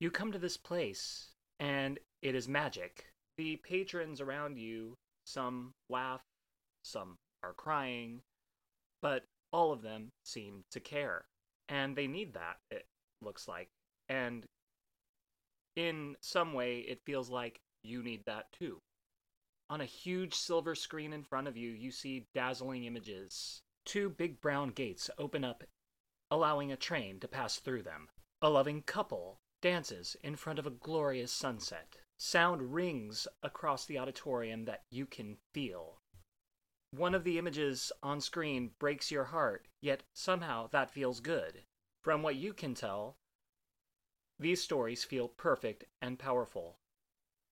You come to this place, and it is magic. The patrons around you, some laugh, some are crying, but all of them seem to care. And they need that, it looks like. And in some way, it feels like you need that too. On a huge silver screen in front of you, you see dazzling images. Two big brown gates open up, allowing a train to pass through them. A loving couple dances in front of a glorious sunset. Sound rings across the auditorium that you can feel. One of the images on screen breaks your heart, yet somehow that feels good. From what you can tell, these stories feel perfect and powerful.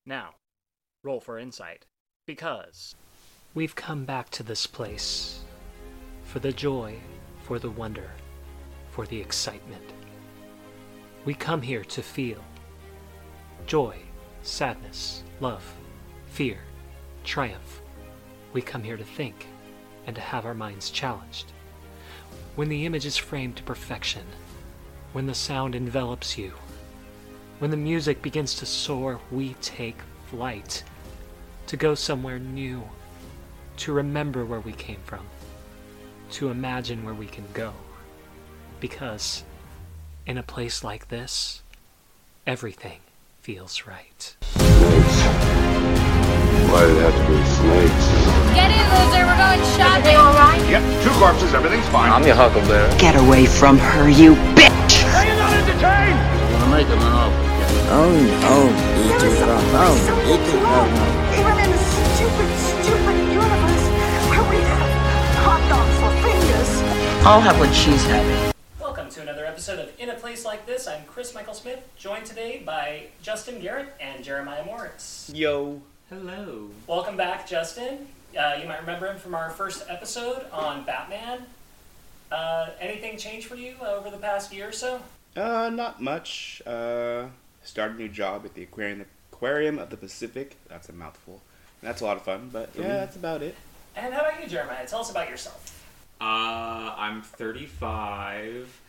Now, roll for insight. Because we've come back to this place for the joy, for the wonder, for the excitement. We come here to feel joy, sadness, love, fear, triumph. We come here to think and to have our minds challenged. When the image is framed to perfection, when the sound envelops you, when the music begins to soar, we take flight to go somewhere new, to remember where we came from, to imagine where we can go. Because in a place like this, everything feels right. Why did it have to be snakes? Get in, loser. We're going shopping. all right? Yep, two corpses, everything's fine. I'm your huckleberry. Get away from her, you bitch! Are you not entertained? Wanna make him an offer? Oh, oh, eat it up, oh, eat it up. Even in a stupid, stupid universe where we have hot dogs for fingers. I'll have what she's having. Welcome to another episode of In a Place Like This. I'm Chris Michael Smith, joined today by Justin Garrett and Jeremiah Morris. Yo. Hello. Welcome back, Justin. Uh, you might remember him from our first episode on Batman. Uh, anything changed for you over the past year or so? Uh, not much. Uh, started a new job at the aquarium, aquarium of the Pacific. That's a mouthful. That's a lot of fun, but yeah, that's about it. And how about you, Jeremiah? Tell us about yourself. Uh, I'm 35.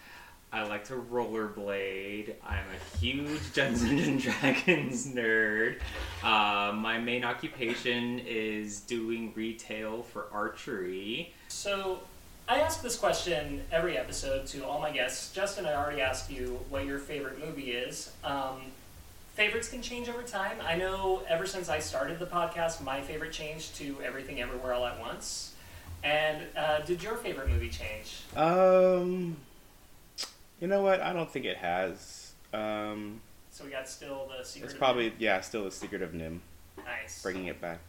I like to rollerblade. I'm a huge Dungeons and Dragons nerd. Uh, my main occupation is doing retail for archery. So, I ask this question every episode to all my guests. Justin, I already asked you what your favorite movie is. Um, favorites can change over time. I know ever since I started the podcast, my favorite changed to Everything Everywhere All at Once. And uh, did your favorite movie change? Um, you know what? I don't think it has. Um, So we got still the Secret. it's of probably NIMH. yeah, still the secret of NIMH, nice. bringing it back.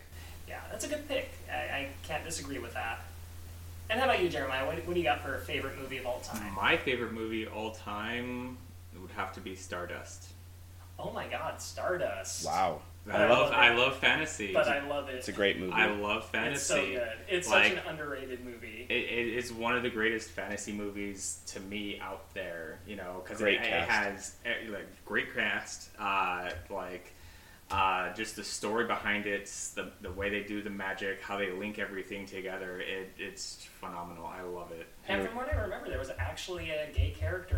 Yeah, that's a good pick. I, I can't disagree with that. And how about you, Jeremiah? What, what do you got for a favorite movie of all time? My favorite movie of all time would have to be Stardust. Oh my God, Stardust. Wow, But I I love love I love fantasy. But I love it. it's a great movie. I love fantasy. It's so good. It's Like, such an underrated movie. It, it is one of the greatest fantasy movies to me out there, you know, because it, it has eh, like great cast, uh, like uh, just the story behind it, the the way they do the magic, how they link everything together. It it's phenomenal. I love it. and from what I remember, there was actually a gay character in the movie.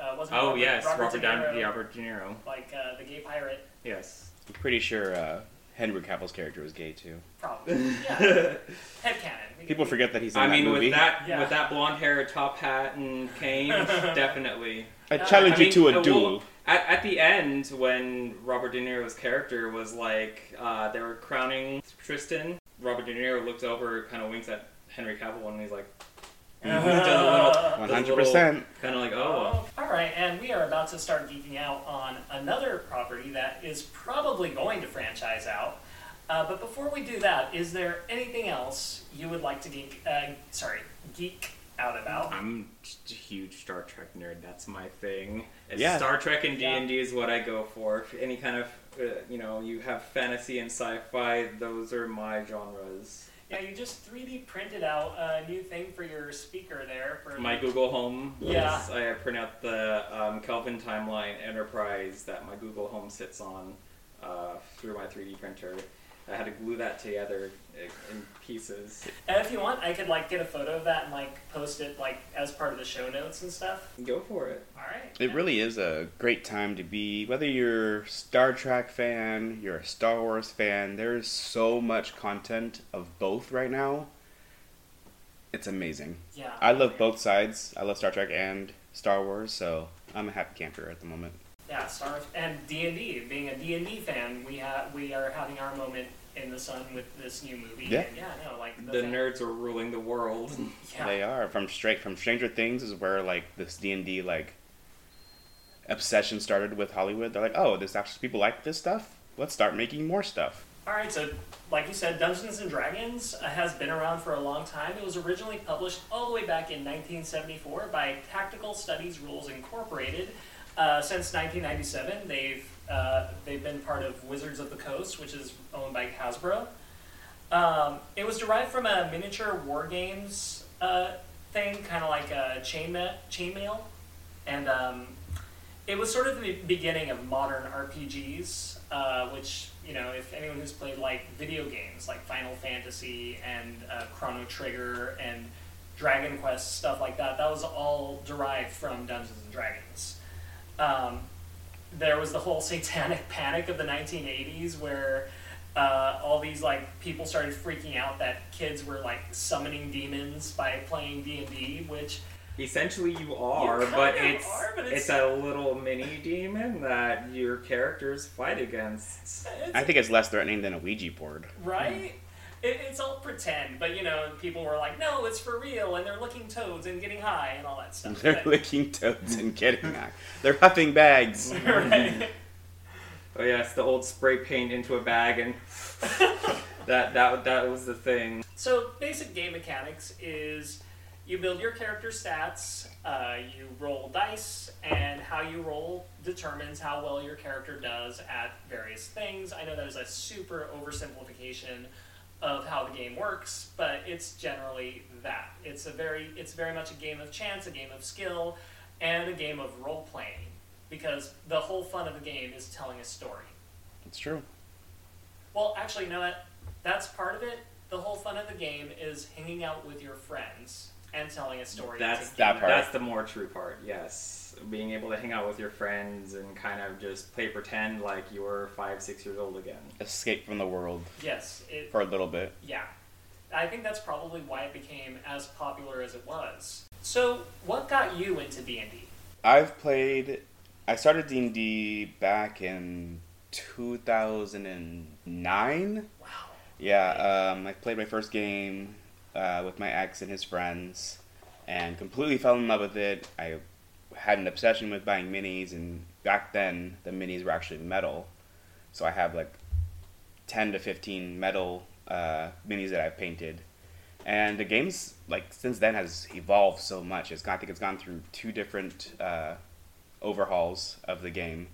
Uh, wasn't Oh Robert, yes, Robert, Robert, Downey, yeah, Robert De Niro. like uh, the gay pirate. Yes. I'm pretty sure uh, Henry Cavill's character was gay too. Probably. Yeah. Headcanon. People forget that he's in I that mean, movie. with that Yeah. with that blonde hair, top hat, and cane, definitely. I challenge I you mean, to uh, a well, duel. At, at the end, when Robert De Niro's character was like, uh, they were crowning Tristan, Robert De Niro looks over, kind of winks at Henry Cavill, and he's like, does a little, One hundred percent. kind of like, oh, All right, and we are about to start geeking out on another property that is probably going to franchise out. Uh, but before we do that, is there anything else you would like to geek? Uh, sorry, geek out about? I'm just a huge Star Trek nerd. That's my thing. It's Yeah. Star Trek and D and D is what I go for. Any kind of, uh, you know, you have fantasy and sci-fi. Those are my genres. Yeah, you just 3D printed out a new thing for your speaker there. For My Google Home. Yeah. I print out the um, Kelvin Timeline Enterprise that my Google Home sits on uh, through my 3D printer. I had to glue that together in pieces. And if you want, I could like get a photo of that and like post it like as part of the show notes and stuff. Go for it. All right. It really is a great time to be, whether you're Star Trek fan, you're a Star Wars fan, there's so much content of both right now. It's amazing. Yeah. I love both sides. I love Star Trek and Star Wars, so I'm a happy camper at the moment. Yeah, Star Wars and D and D. Being a D and D fan, we have we are having our moment in the sun with this new movie. Yeah. And yeah, no, like The fan- nerds are ruling the world. Yeah. They are from straight from Stranger Things is where like this D and D like obsession started with Hollywood. They're like, oh, this actually people like this stuff. Let's start making more stuff. All right, so like you said, Dungeons and Dragons uh, has been around for a long time. It was originally published all the way back in 1974 by Tactical Studies Rules Incorporated. Uh, since 1997, they've uh, they've been part of Wizards of the Coast, which is owned by Hasbro. Um, it was derived from a miniature war games uh, thing, kind of like a chainma- chainmail, and um, it was sort of the beginning of modern RPGs, uh, which you know, if anyone who's played like video games like Final Fantasy and uh, Chrono Trigger and Dragon Quest stuff like that, that was all derived from Dungeons and Dragons. Um, there was the whole satanic panic of the 1980s where uh, all these like people started freaking out that kids were like summoning demons by playing D&D, which Essentially, you are, kind but it's, are, but it's it's- a little mini demon that your characters fight against. it's I think it's less threatening than a Ouija board. right? It, it's all pretend, but you know, people were like, "No, it's for real," and they're licking toads and getting high and all that stuff. They're But- licking toads and getting high. They're huffing bags. right? Oh yes, the old spray paint into a bag and that that that was the thing. So, basic game mechanics is you build your character stats, uh, you roll dice, and how you roll determines how well your character does at various things. I know that is a super oversimplification of how the game works, but it's generally that. It's a very it's very much a game of chance, a game of skill, and a game of role playing. Because the whole fun of the game is telling a story. It's true. Well, actually, you know what? That's part of it. The whole fun of the game is hanging out with your friends and telling a story. That's. That part. That's the more true part. Yes, being able to hang out with your friends and kind of just play pretend like you're five, six years old again. Escape from the world Yes, it, for a little bit. yeah. I think that's probably why it became as popular as it was. So, what got you into D and D? I've played. I started D and D back in 2009. Wow. Yeah, um, I played my first game uh, with my ex and his friends, and completely fell in love with it. I had an obsession with buying minis, and back then the minis were actually metal, so I have like ten to fifteen metal uh, minis that I've painted. And the game's like since then has evolved so much. It's I think it's gone through two different uh, overhauls of the game.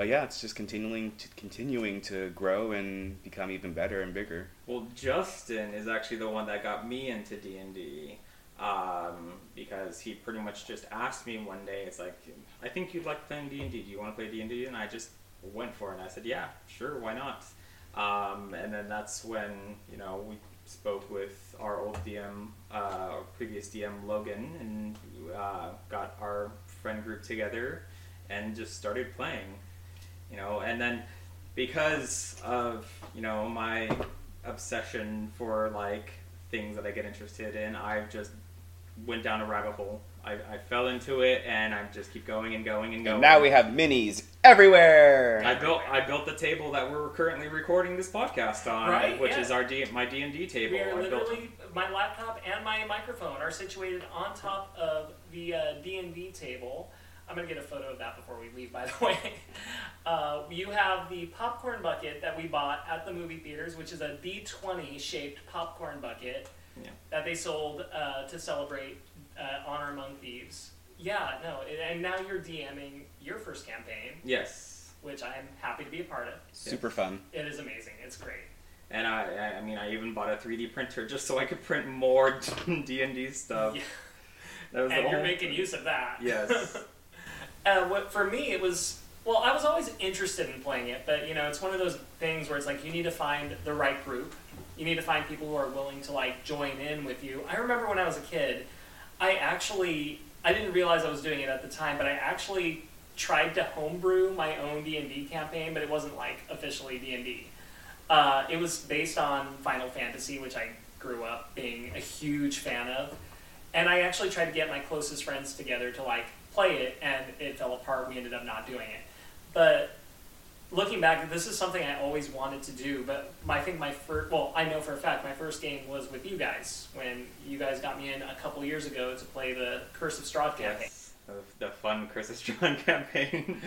But yeah, it's just continuing to continuing to grow and become even better and bigger. Well, Justin is actually the one that got me into D and D. Um, because he pretty much just asked me one day, it's like, I think you'd like playing D and D. Do you want to play D and D? And I just went for it. And I said, yeah, sure, why not? Um, and then that's when you know we spoke with our old DM, uh, our previous DM Logan, and uh, got our friend group together and just started playing. You know, and then because of you know my obsession for like things that I get interested in, I've just went down a rabbit hole. I, I fell into it, and I just keep going and going and going. And now we have minis everywhere. I built I built the table that we're currently recording this podcast on, Right, which yeah. is our D, my D and D table. We are I built- literally my laptop and my microphone are situated on top of the uh, D and D table. I'm gonna get a photo of that before we leave. By the way, uh, you have the popcorn bucket that we bought at the movie theaters, which is a D20 shaped popcorn bucket Yeah. that they sold uh, to celebrate uh, Honor Among Thieves. Yeah, no, and now you're DMing your first campaign, yes, which I'm happy to be a part of. Super fun. It is amazing. It's great. and I I- I mean I even bought a 3D printer just so I could print more D and D stuff. Yeah. That was and the you're whole- making use of that. Yes. uh, what for me it was Well, I was always interested in playing it, but you know, it's one of those things where it's like you need to find the right group. You need to find people who are willing to like join in with you. I remember when I was a kid, I actually I didn't realize I was doing it at the time, but I actually tried to homebrew my own D and D campaign, but it wasn't like officially D and D. Uh, It was based on Final Fantasy, which I grew up being a huge fan of, and I actually tried to get my closest friends together to like play it, and it fell apart. We ended up not doing it, but looking back, this is something I always wanted to do. But my, I think my first, well, I know for a fact my first game was with you guys when you guys got me in a couple years ago to play the Curse of Strahd campaign. Yes, the, the fun Curse of Strahd campaign.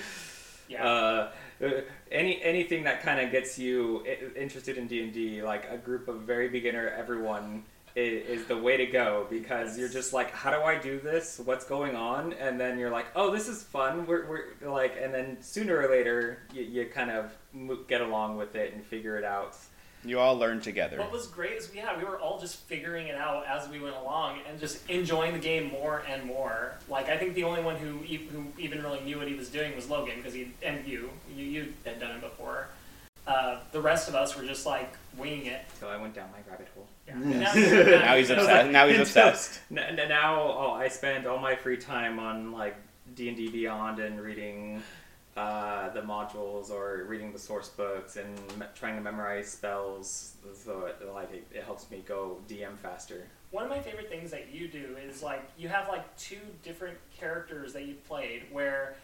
Yeah. Uh, uh, any anything that kind of gets you interested in D and D, like a group of very beginner everyone, is, is the way to go because you're just like, how do I do this? What's going on? And then you're like, oh, this is fun. We're, we're like, and then sooner or later, you, you kind of get along with it and figure it out. You all learn together. What was great is yeah, we were all just figuring it out as we went along and just enjoying the game more and more. Like I think the only one who e- who even really knew what he was doing was Logan because he and you you you had done it before. Uh, the rest of us were just like winging it. So I went down my rabbit hole. Yeah. Now Now he's obsessed. Now he's obsessed. N- n- now oh, I spend all my free time on like D and D Beyond and reading uh, the modules or reading the source books and me- trying to memorize spells. So it, like it, it helps me go DM faster. One of my favorite things that you do is like you have like two different characters that you've played where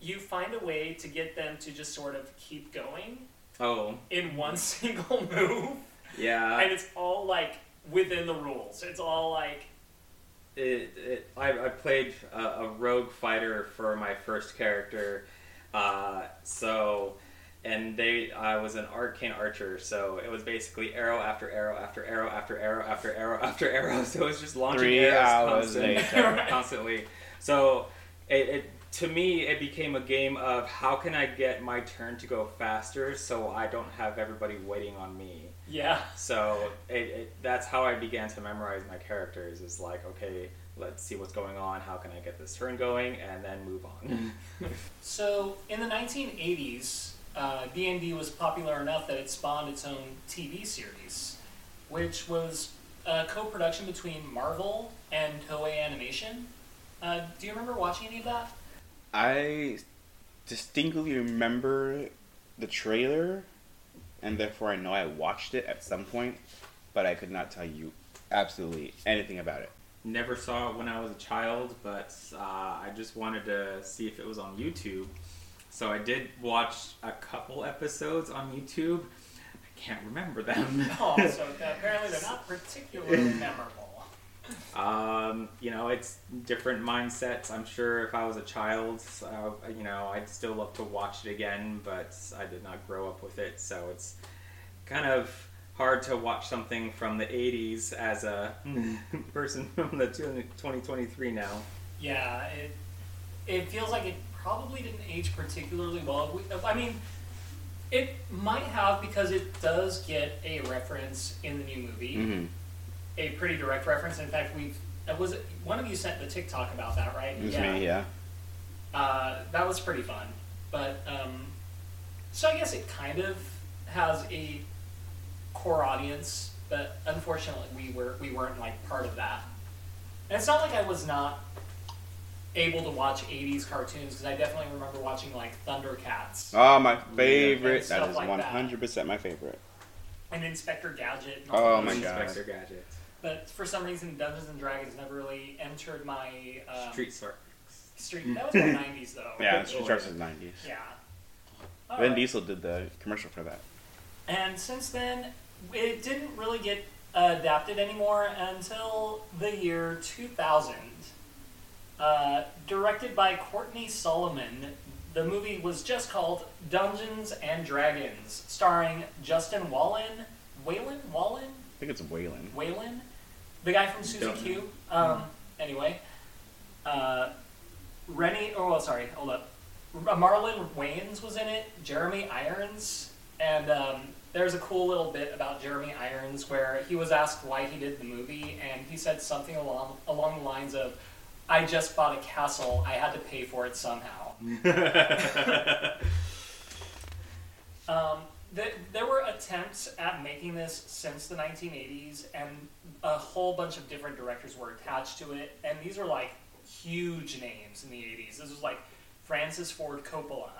you find a way to get them to just sort of keep going Oh in one single move. yeah, and it's all like within the rules. It's all like it, it, I, I played a, a rogue fighter for my first character, uh, so and they I was an arcane archer, so it was basically arrow after arrow after arrow after arrow after arrow after arrow. So it was just launching Three arrows hours constant- later. constantly. So it, it to me it became a game of how can I get my turn to go faster so I don't have everybody waiting on me. yeah. So it, it, that's how I began to memorize my characters. Is like, okay, let's see what's going on. How can I get this turn going, and then move on. So in the 1980s, uh, D&D was popular enough that it spawned its own TV series, which was a co-production between Marvel and Toei Animation. Uh, do you remember watching any of that? I distinctly remember the trailer, and therefore I know I watched it at some point, but I could not tell you absolutely anything about it. Never saw it when I was a child, but uh, I just wanted to see if it was on YouTube. So I did watch a couple episodes on YouTube. I can't remember them. Oh, so apparently they're not particularly memorable. Um, you know, it's different mindsets. I'm sure if I was a child, uh, you know, I'd still love to watch it again, but I did not grow up with it, so it's kind of hard to watch something from the 80s as a person from the 2023 now. Yeah, it it feels like it probably didn't age particularly well. I mean, it might have because it does get a reference in the new movie, Mm-hmm. A pretty direct reference. In fact, we've uh, was it, one of you sent the TikTok about that, right? It was me, yeah. Uh, that was pretty fun, but um, so I guess it kind of has a core audience, but unfortunately we were we weren't like part of that. And it's not like I was not able to watch '80s cartoons because I definitely remember watching like Thundercats Oh, my and favorite. stuff That is like that. 100% my favorite. and Inspector Gadget. And Oh my. God. Inspector Gadget. But for some reason, Dungeons and Dragons never really entered my um, Street Shark. Street. That was in the '90s though. Yeah, Street yeah. Sharks is 90s. Yeah. Vin Alright. Diesel did the commercial for that. And since then, it didn't really get adapted anymore until the year 2000. Uh, directed by Courtney Solomon, the movie was just called Dungeons and Dragons, starring Justin Wallen. Whalen? Wallen? I think it's Waylon. Whalen? The guy from Susie Don't. Q. Um, anyway. Uh, Renny, oh, well, sorry, hold up. Marlon Wayans was in it, Jeremy Irons, and um, there's a cool little bit about Jeremy Irons where he was asked why he did the movie, and he said something along along the lines of, "I just bought a castle. I had to pay for it somehow." Um, th- there were attempts at making this since the 1980s, and a whole bunch of different directors were attached to it. And these are like huge names in the 80s. This was like Francis Ford Coppola,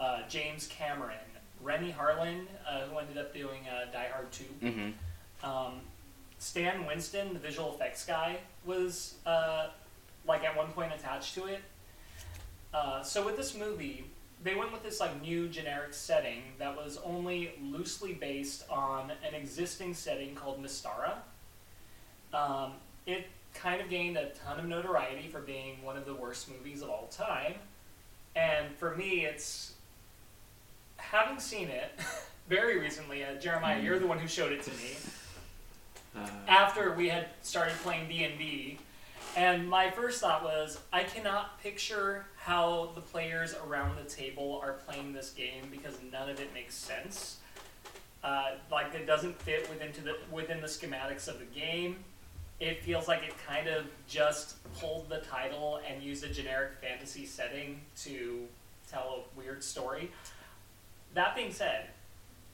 uh, James Cameron, Renny Harlin, uh, who ended up doing uh, Die Hard 2. Mm-hmm. Um, Stan Winston, the visual effects guy, was uh, like at one point attached to it. Uh, so with this movie, they went with this like new generic setting that was only loosely based on an existing setting called Mystara. Um, it kind of gained a ton of notoriety for being one of the worst movies of all time, and for me, it's having seen it very recently. Uh, Jeremiah, you're the one who showed it to me Uh, after we had started playing D&D and my first thought was I cannot picture how the players around the table are playing this game because none of it makes sense. Uh, like it doesn't fit within the within the schematics of the game. It feels like it kind of just pulled the title and used a generic fantasy setting to tell a weird story. That being said,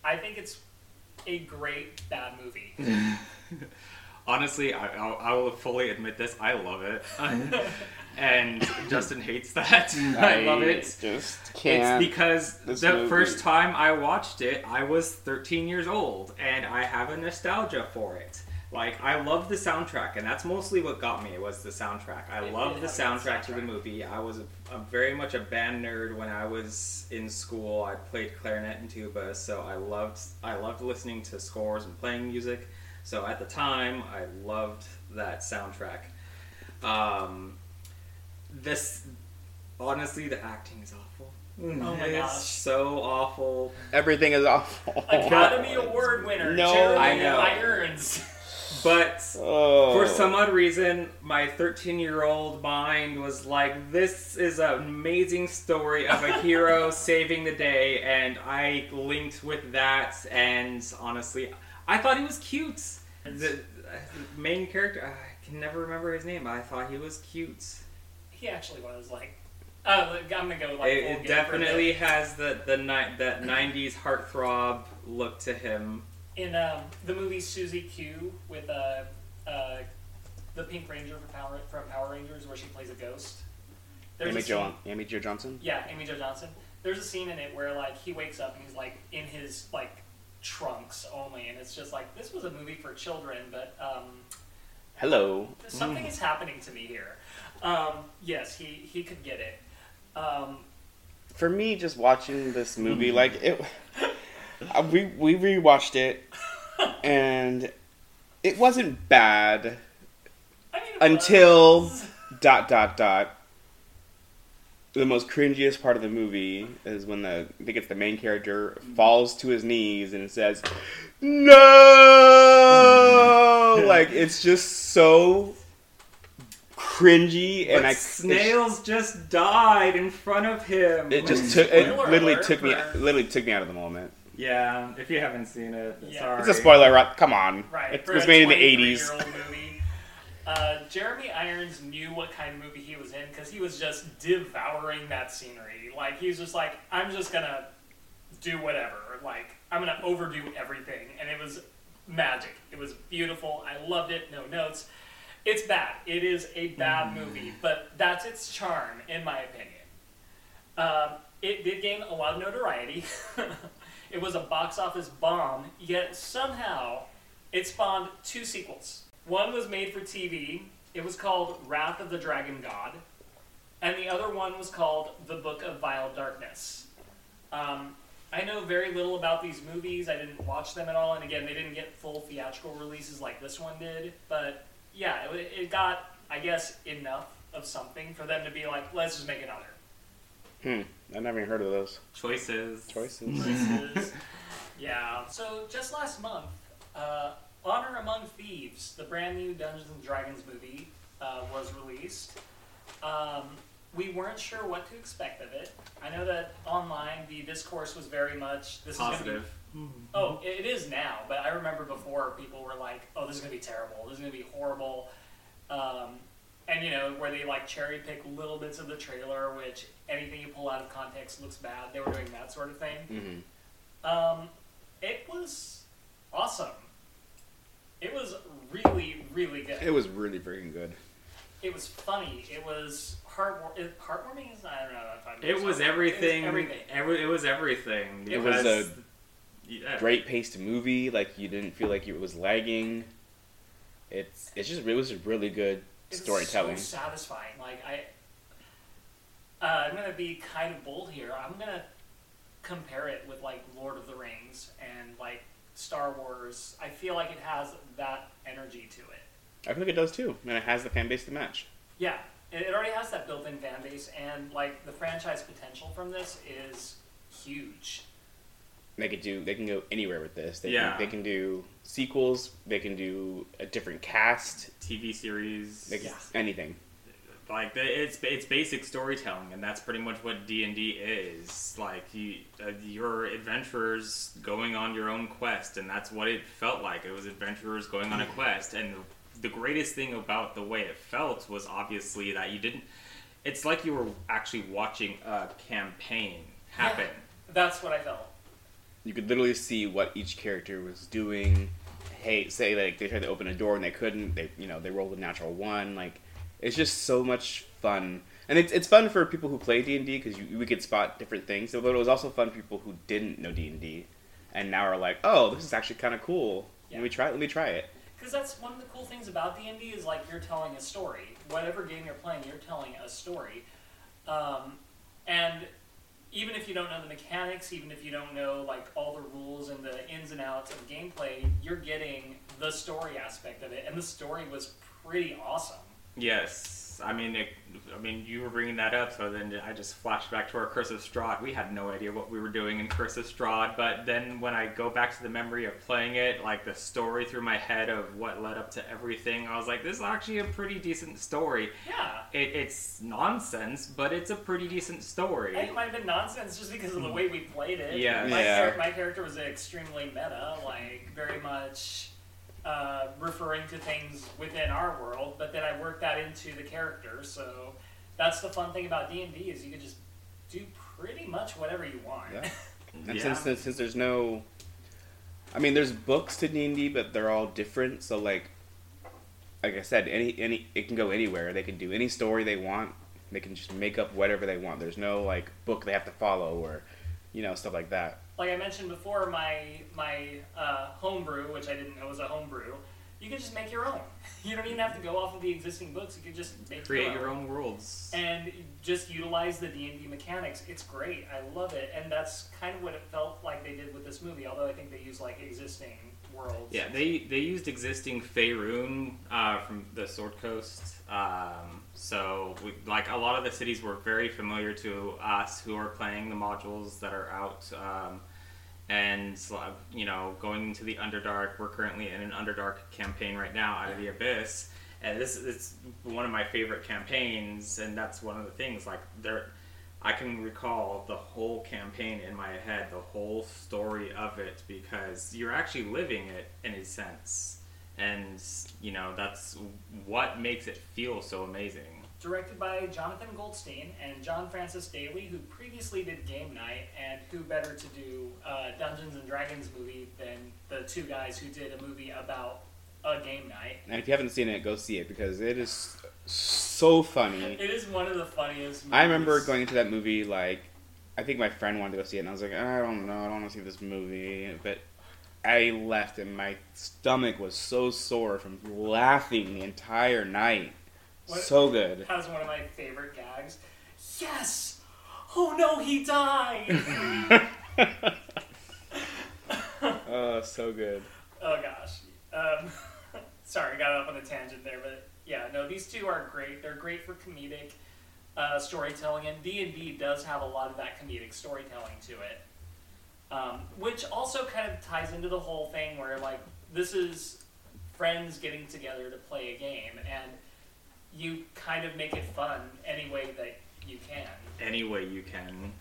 I think it's a great bad movie. Honestly, I, I'll, I will fully admit this. I love it, and Justin hates that. I love it. Just can't. It's because the movie. first time I watched it, I was 13 years old, and I have a nostalgia for it. Like I love the soundtrack, and that's mostly what got me was the soundtrack. I love the have that soundtrack to the movie. I was a, a very much a band nerd when I was in school. I played clarinet and tuba, so I loved I loved listening to scores and playing music. So at the time, I loved that soundtrack. Um, this honestly, the acting is awful. Oh my it's gosh. so awful. Everything is awful. Academy Award winner No. Jeremy I know. Irons. But Oh. for some odd reason, my 13 year old mind was like, this is an amazing story of a hero saving the day, and I linked with that, and honestly, I thought he was cute. The, the main character, I can never remember his name, I thought he was cute. he actually was like, uh, I'm gonna go like. It, it game definitely has the, the ni- that 90s heartthrob look to him. in um, the movie Susie Q with uh, uh, the Pink Ranger from Power from Power Rangers where she plays a ghost. There's Amy a scene- Jo Amy Jo Johnson. Yeah, Amy Jo Johnson. There's a scene in it where like he wakes up and he's like in his like trunks only, and it's just like this was a movie for children, but um, Hello. something is happening to me here. Um, yes, he he could get it. Um, For me, just watching this movie, like it, uh, we we rewatched it, and it wasn't bad I mean, it until was- dot dot dot. The most cringiest part of the movie is when the I think it's the main character falls to his knees and says, "No!" like it's just so cringy, and But I Snails just died in front of him. It just took. It literally alert took me. for- Literally took me out of the moment. Yeah, if you haven't seen it, Yeah. sorry. It's a spoiler. right? Come on. right. It was made in the eighties. 23-year-old movie. Uh, Jeremy Irons knew what kind of movie he was in because he was just devouring that scenery. Like he was just like, I'm just gonna do whatever. Like I'm gonna overdo everything, and it was magic. It was beautiful. I loved it. No notes. It's bad. It is a bad movie, but that's its charm, in my opinion. Um, it did gain a lot of notoriety. it was a box office bomb, yet somehow it spawned two sequels. One was made for TV. It was called Wrath of the Dragon God, and the other one was called The Book of Vile Darkness. Um, I know very little about these movies. I didn't watch them at all, and again, they didn't get full theatrical releases like this one did. But yeah, it, it got, I guess, enough of something for them to be like, let's just make another. Hmm. I never even heard of those Choices. choices. Choices. yeah. So just last month, uh, Honor Among Thieves, the brand new Dungeons and Dragons movie, uh, was released. Um, we weren't sure what to expect of it. I know that online the discourse was very much this is Positive. Gonna be, oh, it is now, but I remember before people were like, "Oh, this is gonna be terrible. This is gonna be horrible." Um, and you know where they like cherry pick little bits of the trailer, which anything you pull out of context looks bad. They were doing that sort of thing. hmm Um, it was awesome. It was really, really good. It was really freaking good. It was funny. It was heartwar- it- heartwarming. Is I don't know if I'm. It was everything. It was everything. every- it was everything. It was a yeah. Great paced movie. Like you didn't feel like it was lagging. It's it's just it was really good It was storytelling. So satisfying. Like I, uh, I'm gonna be kind of bold here. I'm gonna compare it with like Lord of the Rings and like Star Wars. I feel like it has that energy to it. I feel like it does too, and it has the fan base to match. Yeah, it, it already has that built-in fan base, and like the franchise potential from this is huge. They could do. They can go anywhere with this. They Yeah. Can, they can do sequels. They can do a different cast. TV series. They can, Yeah. anything. Like it's it's basic storytelling and that's pretty much what d&d is like you, uh, your adventurers going on your own quest and that's what it felt like it was adventurers going on a quest and the greatest thing about the way it felt was obviously that you didn't it's like you were actually watching a campaign happen That's what I felt. You could literally see what each character was doing. Hey, say like they tried to open a door and they couldn't. They you know they rolled a natural one. Like it's just so much fun, and it's it's fun for people who play D and D because we could spot different things. But it was also fun for people who didn't know D and D, and now are like, oh, this is actually kind of cool. Yeah. Let me try. it. Let me try it. Because that's one of the cool things about D and D is like you're telling a story. Whatever game you're playing, you're telling a story. Um, and even if you don't know the mechanics, even if you don't know like all the rules and the ins and outs of gameplay, you're getting the story aspect of it, and the story was pretty awesome. Yes, I mean, it, I mean, you were bringing that up, so then I just flashed back to our Curse of Strahd. We had no idea what we were doing in Curse of Strahd, but then when I go back to the memory of playing it, like the story through my head of what led up to everything, I was like, this is actually a pretty decent story. Yeah. It, it's nonsense, but it's a pretty decent story. And it might have been nonsense just because of the hmm. way we played it. Yeah. My, Yeah. char- my character was extremely meta, like very much uh, referring to things within our world, but then I work that into the character. So that's the fun thing about D and D is you can just do pretty much whatever you want. Yeah. And Yeah. since, since since there's no, I mean, there's books to D and D, but they're all different. So like, like I said, any any it can go anywhere. They can do any story they want. They can just make up whatever they want. There's no like book they have to follow or, you know, stuff like that. Like I mentioned before, my my uh, homebrew, which I didn't know was a homebrew, you can just make your own. You don't even have to go off of the existing books. You can just make Create your own worlds. and just utilize the D and D mechanics. It's great. I love it, and that's kind of what it felt like they did with this movie. Although I think they used like existing worlds. Yeah, they they used existing Faerun uh, from the Sword Coast. Um, so we, like a lot of the cities were very familiar to us who are playing the modules that are out. Um, and you know, going into the Underdark, we're currently in an Underdark campaign right now, out of the Abyss, and this is one of my favorite campaigns. And that's one of the things like there. I can recall the whole campaign in my head, the whole story of it, because you're actually living it in a sense. And, you know, that's what makes it feel so amazing. Directed by Jonathan Goldstein and John Francis Daly, who previously did Game Night, and who better to do a Dungeons and Dragons movie than the two guys who did a movie about a game night. And if you haven't seen it, go see it because it is so funny. It is one of the funniest. Movies. I remember going into that movie like, I think my friend wanted to go see it, and I was like, I don't know, I don't want to see this movie, but I left and my stomach was so sore from laughing the entire night. What- So good. Has one of my favorite gags. Yes. Oh no, he died. Oh, so good. Oh gosh. Um, sorry, I got off on a tangent there, but yeah, no, these two are great. They're great for comedic uh, storytelling, and D and D does have a lot of that comedic storytelling to it, um, which also kind of ties into the whole thing where like this is friends getting together to play a game, and you kind of make it fun any way that you can. Any way you can.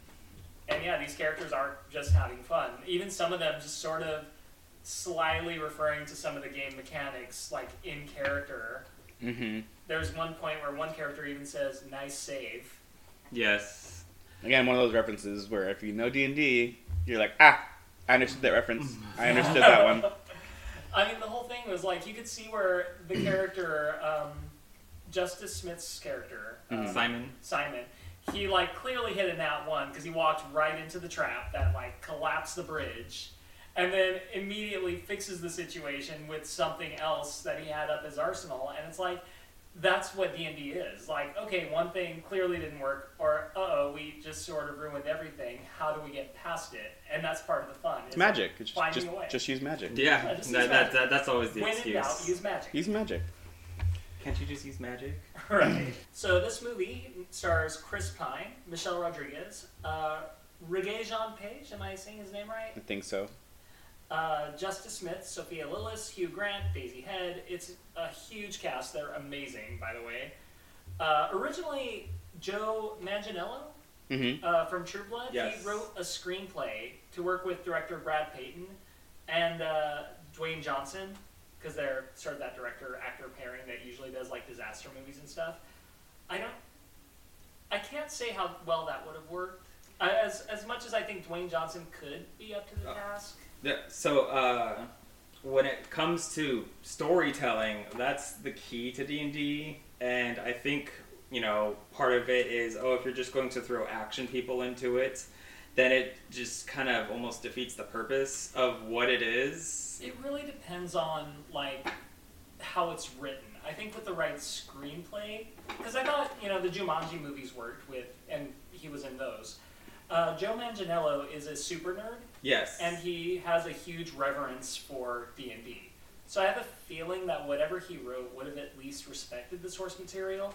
And yeah, these characters aren't just having fun. Even some of them just sort of slyly referring to some of the game mechanics, like in character, Mm-hmm. There's one point where one character even says, "Nice save." Yes. Again, one of those references where if you know D and D, you're like, ah, I understood that reference. I understood that one. I mean, the whole thing was like you could see where the character, um, Justice Smith's character, um, Simon. Simon, he like clearly hit a nat one because he walked right into the trap that like collapsed the bridge, and then immediately fixes the situation with something else that he had up his arsenal, and it's like. That's what D and D is. Like, okay, one thing clearly didn't work, or uh oh, we just sort of ruined everything. How do we get past it? And that's part of the fun. It's magic. It's finding just, a way. just use magic. Yeah, Yeah, just that, use that, magic. that, that's always the when in excuse. doubt, use magic. Use magic. Can't you just use magic? Right. so this movie stars Chris Pine, Michelle Rodriguez, uh, Regé-Jean Page. Am I saying his name right? I think so. Uh, Justice Smith, Sophia Lillis, Hugh Grant, Daisy Head. It's a huge cast. They're amazing, by the way. Uh, originally, Joe Manganiello Mm-hmm. uh, from True Blood, Yes. he wrote a screenplay to work with director Brad Peyton and uh, Dwayne Johnson, because they're sort of that director actor pairing that usually does like disaster movies and stuff. I don't, I can't say how well that would have worked. As as much as I think Dwayne Johnson could be up to the Oh. task. Yeah, so uh, when it comes to storytelling, that's the key to D and D, and I think you know part of it is oh if you're just going to throw action people into it, then it just kind of almost defeats the purpose of what it is. It really depends on like how it's written. I think with the right screenplay, because I thought you know the Jumanji movies worked with, and he was in those. Uh, Joe Manganiello is a super nerd, Yes, and he has a huge reverence for D and D. So I have a feeling that whatever he wrote would have at least respected the source material.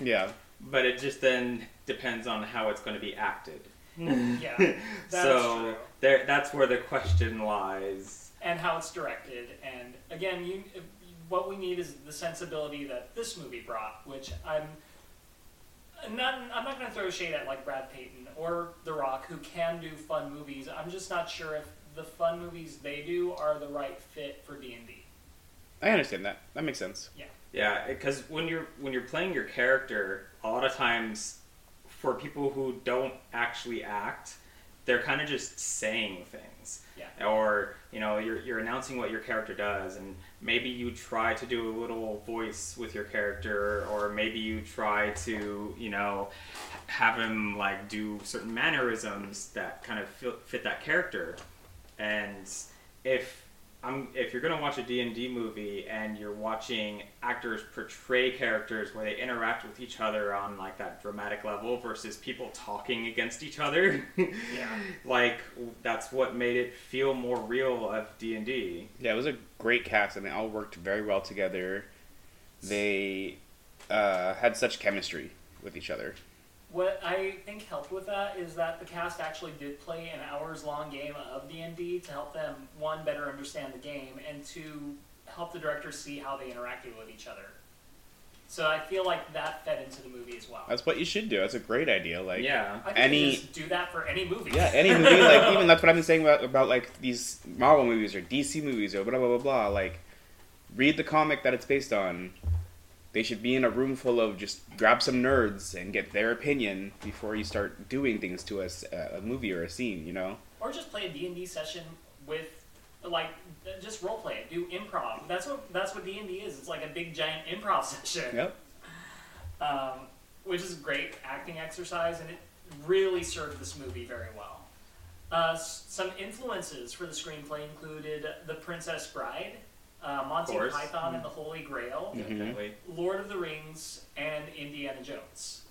Yeah. but it just then depends on how it's going to be acted. Mm, yeah, that is so true. there, that's where the question lies. and how it's directed. And again, you, what we need is the sensibility that this movie brought, which I'm not. I'm not going to throw shade at like Brad Peyton or The Rock, who can do fun movies. I'm just not sure if the fun movies they do are the right fit for D and D. I understand that. That makes sense. Yeah, Yeah, because when you're when you're playing your character, a lot of times for people who don't actually act, they're kind of just saying things. Yeah. Or you know, you're you're announcing what your character does, and maybe you try to do a little voice with your character, or maybe you try to you know have him like do certain mannerisms that kind of fit, fit that character. And if I'm if you're gonna watch a D and D movie and you're watching actors portray characters where they interact with each other on like that dramatic level versus people talking against each other, Yeah. like that's what made it feel more real of D and D. Yeah, it was a great cast, and they all worked very well together. They uh, had such chemistry with each other. What I think helped with that is that the cast actually did play an hours-long game of D and D to help them one better understand the game, and two help the director see how they interacted with each other. So I feel like that fed into the movie as well. That's what you should do. That's a great idea. Like, yeah, I think any- just do that for any movie. yeah, any movie, like even that's what I've been saying about about like these Marvel movies or DC movies or blah blah blah blah. Like, read the comic that it's based on. They should be in a room full of just grab some nerds and get their opinion before you start doing things to us a movie or a scene. You know. or just play a D&D session with like just role play it do improv that's what that's what D&D is it's like a big giant improv session Yep. um, which is a great acting exercise and it really served this movie very well uh, some influences for the screenplay included The Princess Bride uh, Monty course. Python and the Holy Grail definitely. Lord of the Rings and Indiana Jones.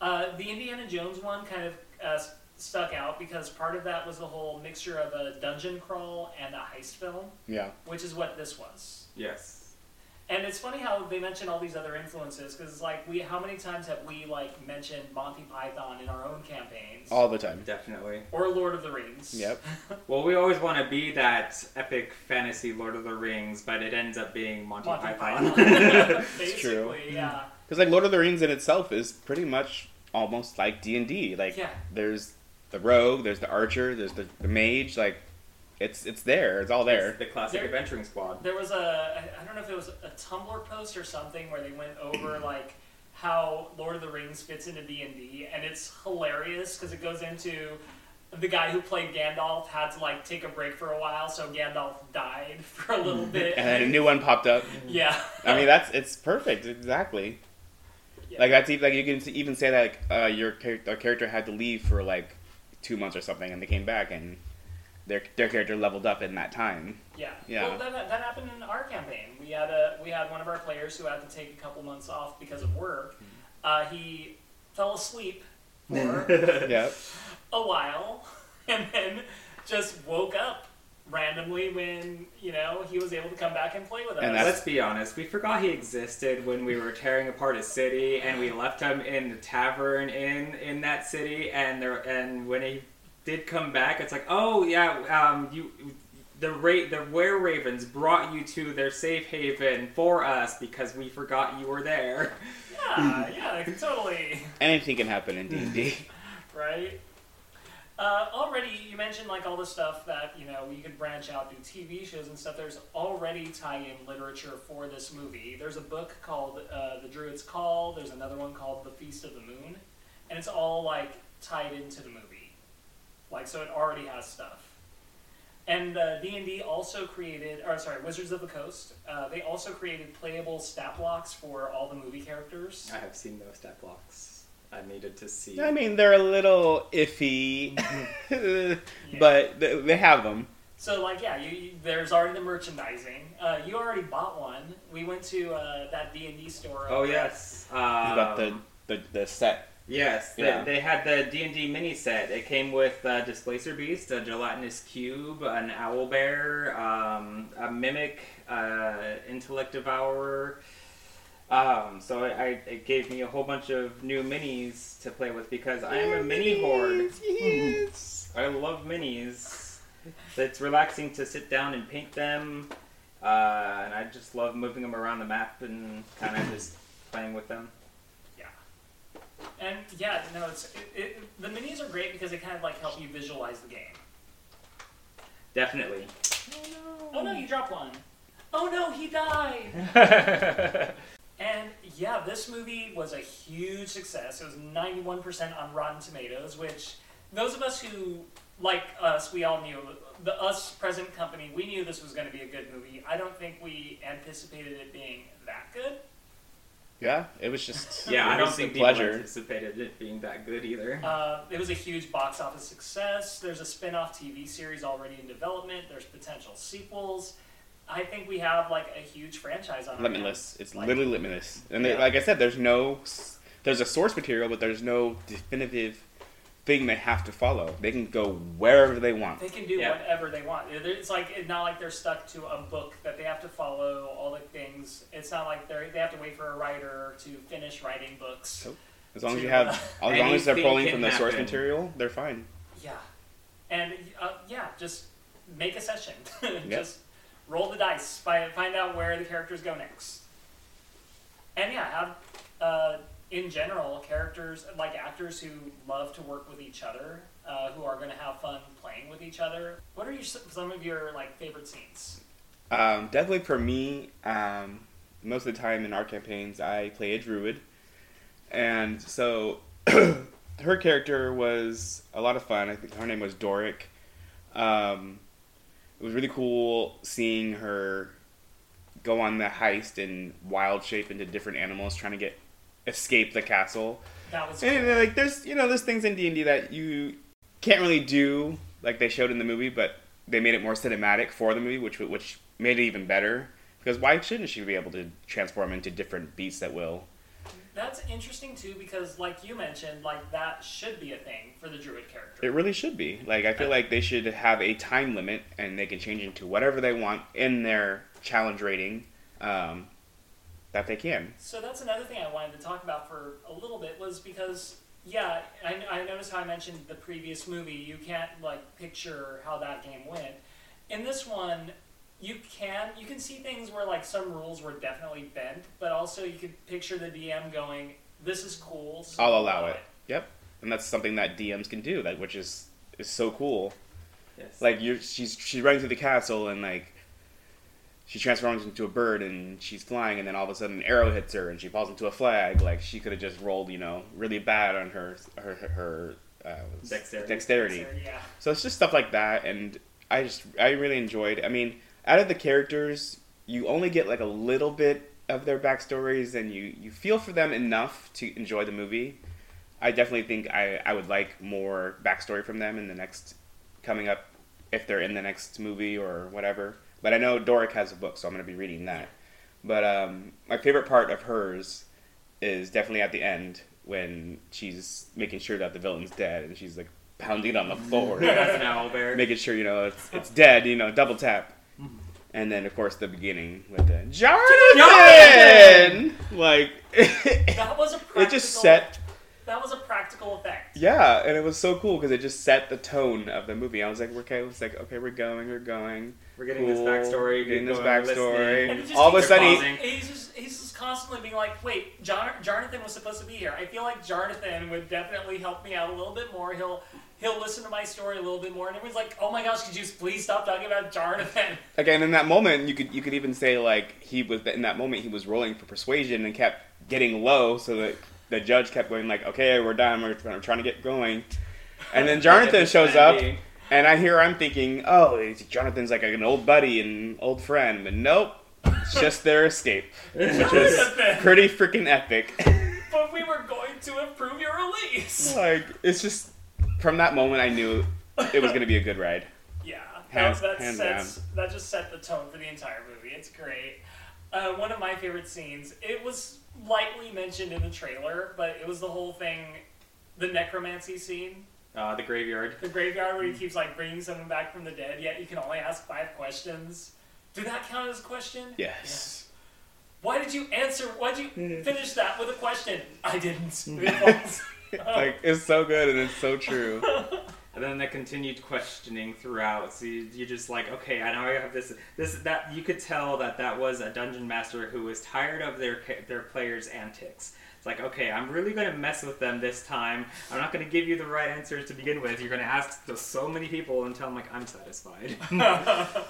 Uh, the Indiana Jones one kind of uh, stuck out because part of that was the whole mixture of a dungeon crawl and a heist film, Yeah. which is what this was. Yes. And it's funny how they mention all these other influences because it's like we, how many times have we like mentioned Monty Python in our own campaigns All the time. Definitely. or Lord of the Rings? Yep. Well, we always want to be that epic fantasy Lord of the Rings, but it ends up being Monty, Monty Python. Python. Basically, true. yeah. Because like Lord of the Rings in itself is pretty much almost like D and D. Like Yeah. there's the rogue, there's the archer, there's the, the mage. Like it's it's there. It's all there. It's the classic There- adventuring squad. There was a I don't know if it was a Tumblr post or something where they went over like how Lord of the Rings fits into D and D, and it's hilarious because it goes into the guy who played Gandalf had to like take a break for a while, so Gandalf died for a little bit. and then a new one popped up. yeah, I mean, that's it's perfect. Exactly. Yeah. Like that's even like you can even say that like uh, your character, character had to leave for like two months or something, and they came back and their their character leveled up in that time. Yeah. Yeah. Well, that, that happened in our campaign. We had a we had one of our players who had to take a couple months off because of work. Uh, he fell asleep for Yeah. a while, and then just woke up randomly when you know he was able to come back and play with us. And that's- Let's be honest, we forgot he existed when we were tearing apart a city, and we left him in the tavern in in that city. And there, and when he did come back, it's like, oh yeah, um, you. The ra- the were ravens brought you to their safe haven for us because we forgot you were there. yeah, yeah, totally. Anything can happen in D and D. right? Uh, already, you mentioned like all the stuff that you know you could branch out, do TV shows and stuff. There's already tie-in literature for this movie. There's a book called uh, The Druid's Call. There's another one called The Feast of the Moon, and it's all like tied into the movie. Like so, it already has stuff. And uh, D&D also created, or sorry, Wizards of the Coast. Uh, they also created playable stat blocks for all the movie characters. I have seen those stat blocks. I needed to see. I mean, they're a little iffy, but th- they have them. So like yeah, you, you, there's already the merchandising. Uh, you already bought one. We went to uh, that D and D store. oh over at- yes, You got the, Um, the the set. Yes, they, Yeah. they had the D and D mini set. It came with uh, Displacer Beast, a gelatinous cube, an owl bear, um, a mimic, uh, intellect devourer. Um, so I, I, it gave me a whole bunch of new minis to play with because I am a mini horde. Yes. I love minis. It's relaxing to sit down and paint them, uh, and I just love moving them around the map and kind of just playing with them. And yeah, no, it's it, it, the minis are great because they kind of like help you visualize the game. Definitely. Oh no, Oh no! you dropped one. Oh no, he died. And yeah, this movie was a huge success. It was 91% on Rotten Tomatoes, which those of us who like us, we all knew the us present company. We knew this was going to be a good movie. I don't think we anticipated it being that good. Yeah, it was just. Yeah, it I don't think people pleasure. anticipated it being that good either. Uh, it was a huge box office success. There's a spin-off TV series already in development. There's potential sequels. I think we have like a huge franchise on our limitless. hands. It's Like, literally limitless. And they, like I said, there's no, there's a source material, but there's no definitive thing they have to follow. They can go wherever they want. They can do Yeah. whatever they want. It's like it's not like they're stuck to a book that they have to follow all the things. It's not like they they have to wait for a writer to finish writing books. Nope. As long as you To- have, as long as they're pulling from the source material, they're fine. Yeah, and uh, yeah, just make a session. just roll the dice. Find find out where the characters go next. And yeah, have uh, in general characters like actors who love to work with each other, uh, who are going to have fun playing with each other. What are your, some of your like favorite scenes? Um, definitely for me, um, most of the time in our campaigns, I play a druid, and so her character was a lot of fun. I think her name was Doric. Um, it was really cool seeing her go on the heist in wild shape into different animals, trying to get escape the castle. That was And like, there's you know, there's things in D and D that you can't really do like they showed in the movie, but they made it more cinematic for the movie, which which made it even better. Because why shouldn't she be able to transform into different beasts at will? That's interesting too because, like you mentioned, like that should be a thing for the druid character. It really should be. Like I feel like they should have a time limit, and they can change into whatever they want in their challenge rating. Um, that they can. So that's another thing I wanted to talk about for a little bit was because yeah, I, I noticed how I mentioned the previous movie. You can't like picture how that game went. In this one, you can you can see things where like some rules were definitely bent, but also you could picture the DM going, "This is cool." So I'll allow it. Yep, and that's something that DMs can do. That which is is so cool. Yes. Like you're, she's she's running through the castle and like she transforms into a bird and she's flying and then all of a sudden an arrow hits her and she falls into a flag. Like she could have just rolled, you know, really bad on her her her uh, Dexterity. dexterity. Yeah. So it's just stuff like that, and I just I really enjoyed. I mean, out of the characters, you only get like a little bit of their backstories, and you you feel for them enough to enjoy the movie. I definitely think I I would like more backstory from them in the next coming up if they're in the next movie or whatever. But I know Doric has a book, so I'm going to be reading that. But um, my favorite part of hers is definitely at the end when she's making sure that the villain's dead, and she's like pounding on the floor That's an owl making sure you know it's it's dead. You know, double tap. And then of course the beginning with the Jonathan, like That was a practical, it just set That was a practical effect. yeah, and it was so cool because it just set the tone of the movie. I was like, okay, it's like okay, we're going, we're going. We're getting this backstory. Getting this backstory. Just All of a sudden, he- He's just, he's just constantly being like, wait, Jon- Jonathan was supposed to be here. I feel like Jonathan would definitely help me out a little bit more. He'll he'll listen to my story a little bit more. And everyone's like, oh my gosh, could you just please stop talking about Jonathan? Again, in that moment, you could you could even say like he was in that moment he was rolling for persuasion and kept getting low, so that the judge kept going like, okay, we're done, we're, we're trying to get going, and then Jonathan shows up, and I hear I'm thinking, oh, it's- Jonathan's like an old buddy and old friend, but nope, it's just their escape, which is pretty freaking epic. but we were going to approve your release. like it's just from that moment I knew it was gonna be a good ride. Yeah, Hands- that, that hands sets that just set the tone for the entire movie. It's great. Uh, one of my favorite scenes. It was lightly mentioned in the trailer, but it was the whole thing, the necromancy scene, Uh, the graveyard. the graveyard where he keeps like bringing someone back from the dead. Yet you can only ask five questions. Did that count as a question? Yes. Why did you answer? Why did you Hmm. finish that with a question? I didn't. Like it's so good and it's so true. And then the continued questioning throughout. So you, you're just like, okay, I know I have this, this, that. You could tell that that was a dungeon master who was tired of their their players' antics. It's like, okay, I'm really going to mess with them this time. I'm not going to give you the right answers to begin with. You're going to ask to so many people until I'm like, I'm satisfied.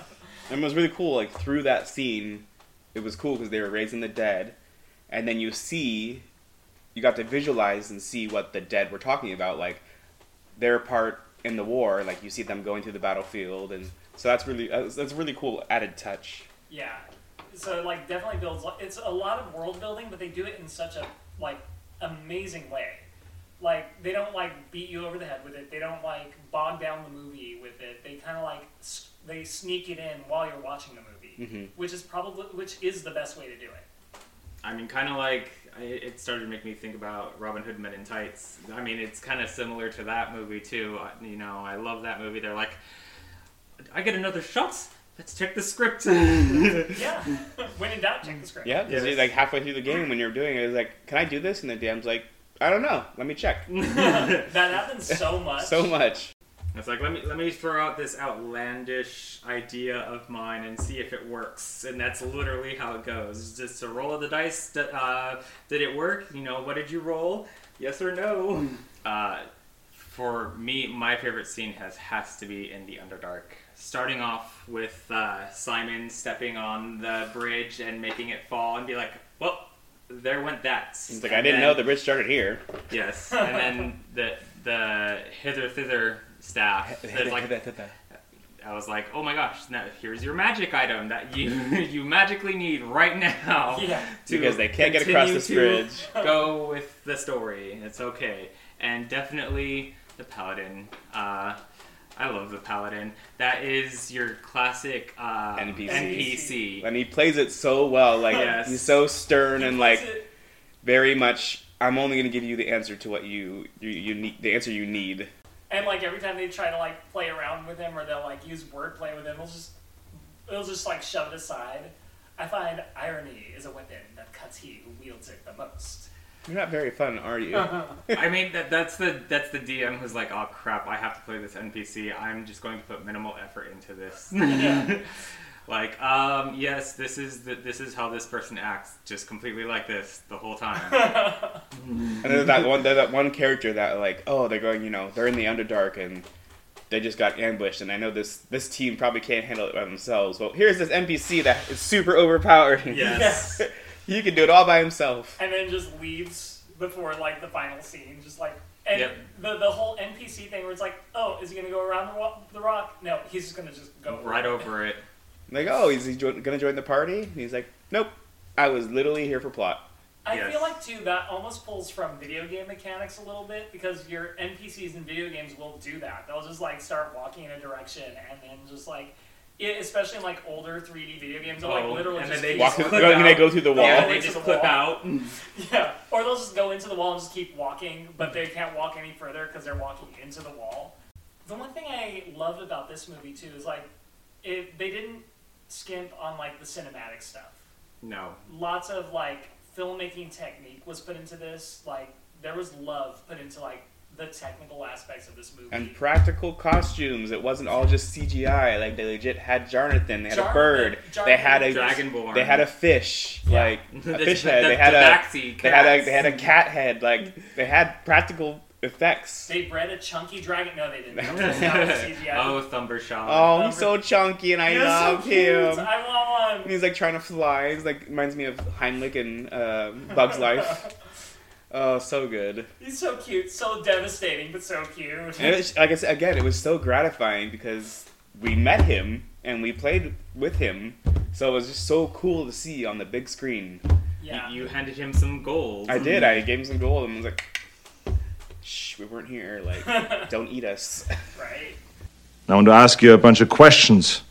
And it was really cool. Like through that scene, it was cool because they were raising the dead, and then you see, you got to visualize and see what the dead were talking about, like their part in the war. Like you see them going through the battlefield, and so that's really that's, that's a really cool added touch. Yeah. So like definitely builds it's a lot of world building, but they do it in such a like amazing way. Like they don't like beat you over the head with it. They don't like bog down the movie with it. They kind of like they sneak it in while you're watching the movie, Mhm. which is probably which is the best way to do it. I mean, kind of like I- it started to make me think about Robin Hood Men in Tights. I mean, it's kind of similar to that movie too. I- You know, I love that movie. They're like, I get another shot. Let's check the script. Yeah. when in doubt, check the script. Yeah, 'cause Yes. like halfway through the game when you're doing it, it's like, can I do this? And the DM's like, I don't know. Let me check. that happens so much. So much. It's like let me let me throw out this outlandish idea of mine and see if it works, and that's literally how it goes. It's Just a roll of the dice. Uh, did it work? You know, what did you roll? Yes or no? Uh, for me, my favorite scene has has to be in the Underdark. Starting off with uh, Simon stepping on the bridge and making it fall, and be like, "Well, there went that." It's like I didn't know the bridge started here. Yes, and then the the hither thither staff. There's like I was like, oh my gosh, now here's your magic item that you you magically need right now. Yeah. to Because they can't get across this bridge. Go with the story. It's okay. And definitely the paladin. Uh, I love the paladin. That is your classic uh, NPC. NPC. And he plays it so well. Like Yes. he's so stern He and like it- very much. I'm only going to give you the answer to what you you, you need. The answer you need. And like every time they try to like play around with him or they'll like use wordplay with him, he'll just he'll just like shove it aside. I find irony is a weapon that cuts he who wields it the most. You're not very fun, are you? I mean that that's the that's the DM who's like, oh crap, I have to play this NPC. I'm just going to put minimal effort into this. like, um, yes, this is the, this is how this person acts, just completely like this the whole time. And there's that one, there's that one character that like, oh, they're going, you know, they're in the Underdark and they just got ambushed, and I know this this team probably can't handle it by themselves. Well, here's this NPC that is super overpowered. Yes. he can do it all by himself. and then just leaves before like the final scene, just like and Yep. the the whole NPC thing where it's like, oh, is he gonna go around the, wa- the rock? No, he's just gonna just go Right over it. Like, oh, is he jo- gonna join the party? And he's like, nope. I was literally here for plot. I Yes. feel like too that almost pulls from video game mechanics a little bit because your NPCs in video games will do that. They'll just like start walking in a direction and then just like, it, especially in like older 3D video games, they'll like Oh, literally and just then they Walk, just through, clip they go through the wall. Yeah, into they the just clip wall. out. Yeah, or they'll just go into the wall and just keep walking, but they can't walk any further because they're walking into the wall. The one thing I loved about this movie too is like, it they didn't skimp on like the cinematic stuff. No. Lots of like filmmaking technique was put into this. Like there was love put into like the technical aspects of this movie. and practical costumes. It wasn't all just CGI. Like they legit had Jonathan. They had a Jonathan- bird. they had a Dragonborn. They had a fish. Yeah. Like The- a fish the- head. the- they had the a. backseat They had a. They had a cat head. Like they had practical effects. they bred a chunky dragon. No, they didn't. That was not CGI. oh, Themberchaud. Oh, he's so chunky, and I He was so love cute. him. I want And one. he's like trying to fly. He's like reminds me of Heimlich and uh, Bug's Life. Oh, so good. He's so cute, so devastating, but so cute. And it was, like I said again, it was so gratifying because we met him and we played with him, so it was just so cool to see on the big screen. yeah. You, you handed him some gold. I did. I gave him some gold and was like, "Shh, we weren't here. Like, don't eat us." right. I want to ask you a bunch of questions.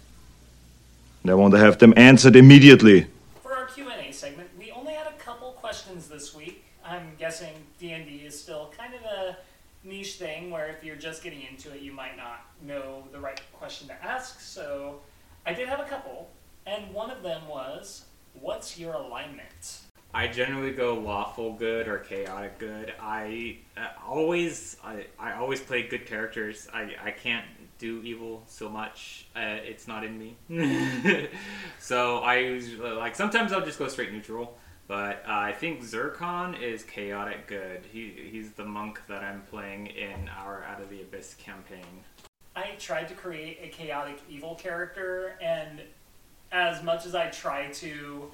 And I want to have them answered immediately. For our Q&A segment, we only had a couple questions this week. I'm guessing D&D is still kind of a niche thing where if you're just getting into it, you might not know the right question to ask. So I did have a couple, and one of them was, what's your alignment? I generally go lawful good or chaotic good. I uh, always I, I always play good characters. I, I can't do evil so much. Uh, it's not in me. so I usually like sometimes I'll just go straight neutral. But uh, I think Zircon is chaotic good. He he's the monk that I'm playing in our Out of the Abyss campaign. I tried to create a chaotic evil character, and as much as I try to,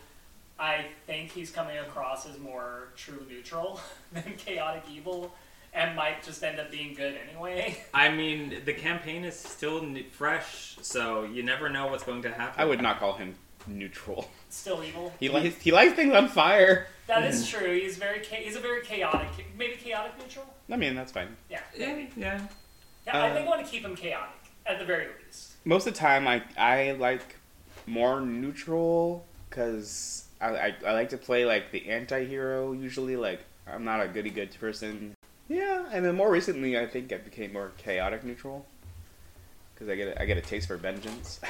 I think he's coming across as more true neutral than chaotic evil, and might just end up being good anyway. I mean, the campaign is still fresh, so you never know what's going to happen. I would not call him neutral. Still evil. He likes he likes things on fire. That is true. He's very cha- he's a very chaotic, maybe chaotic neutral. I mean, that's fine. Yeah, Yeah, yeah. yeah. I Uh, think I want to keep him chaotic at the very least. most of the time I I like more neutral because I, I I like to play like the anti-hero usually like I'm not a goody good person yeah and then more recently I think I became more chaotic neutral because I get a, I get a taste for vengeance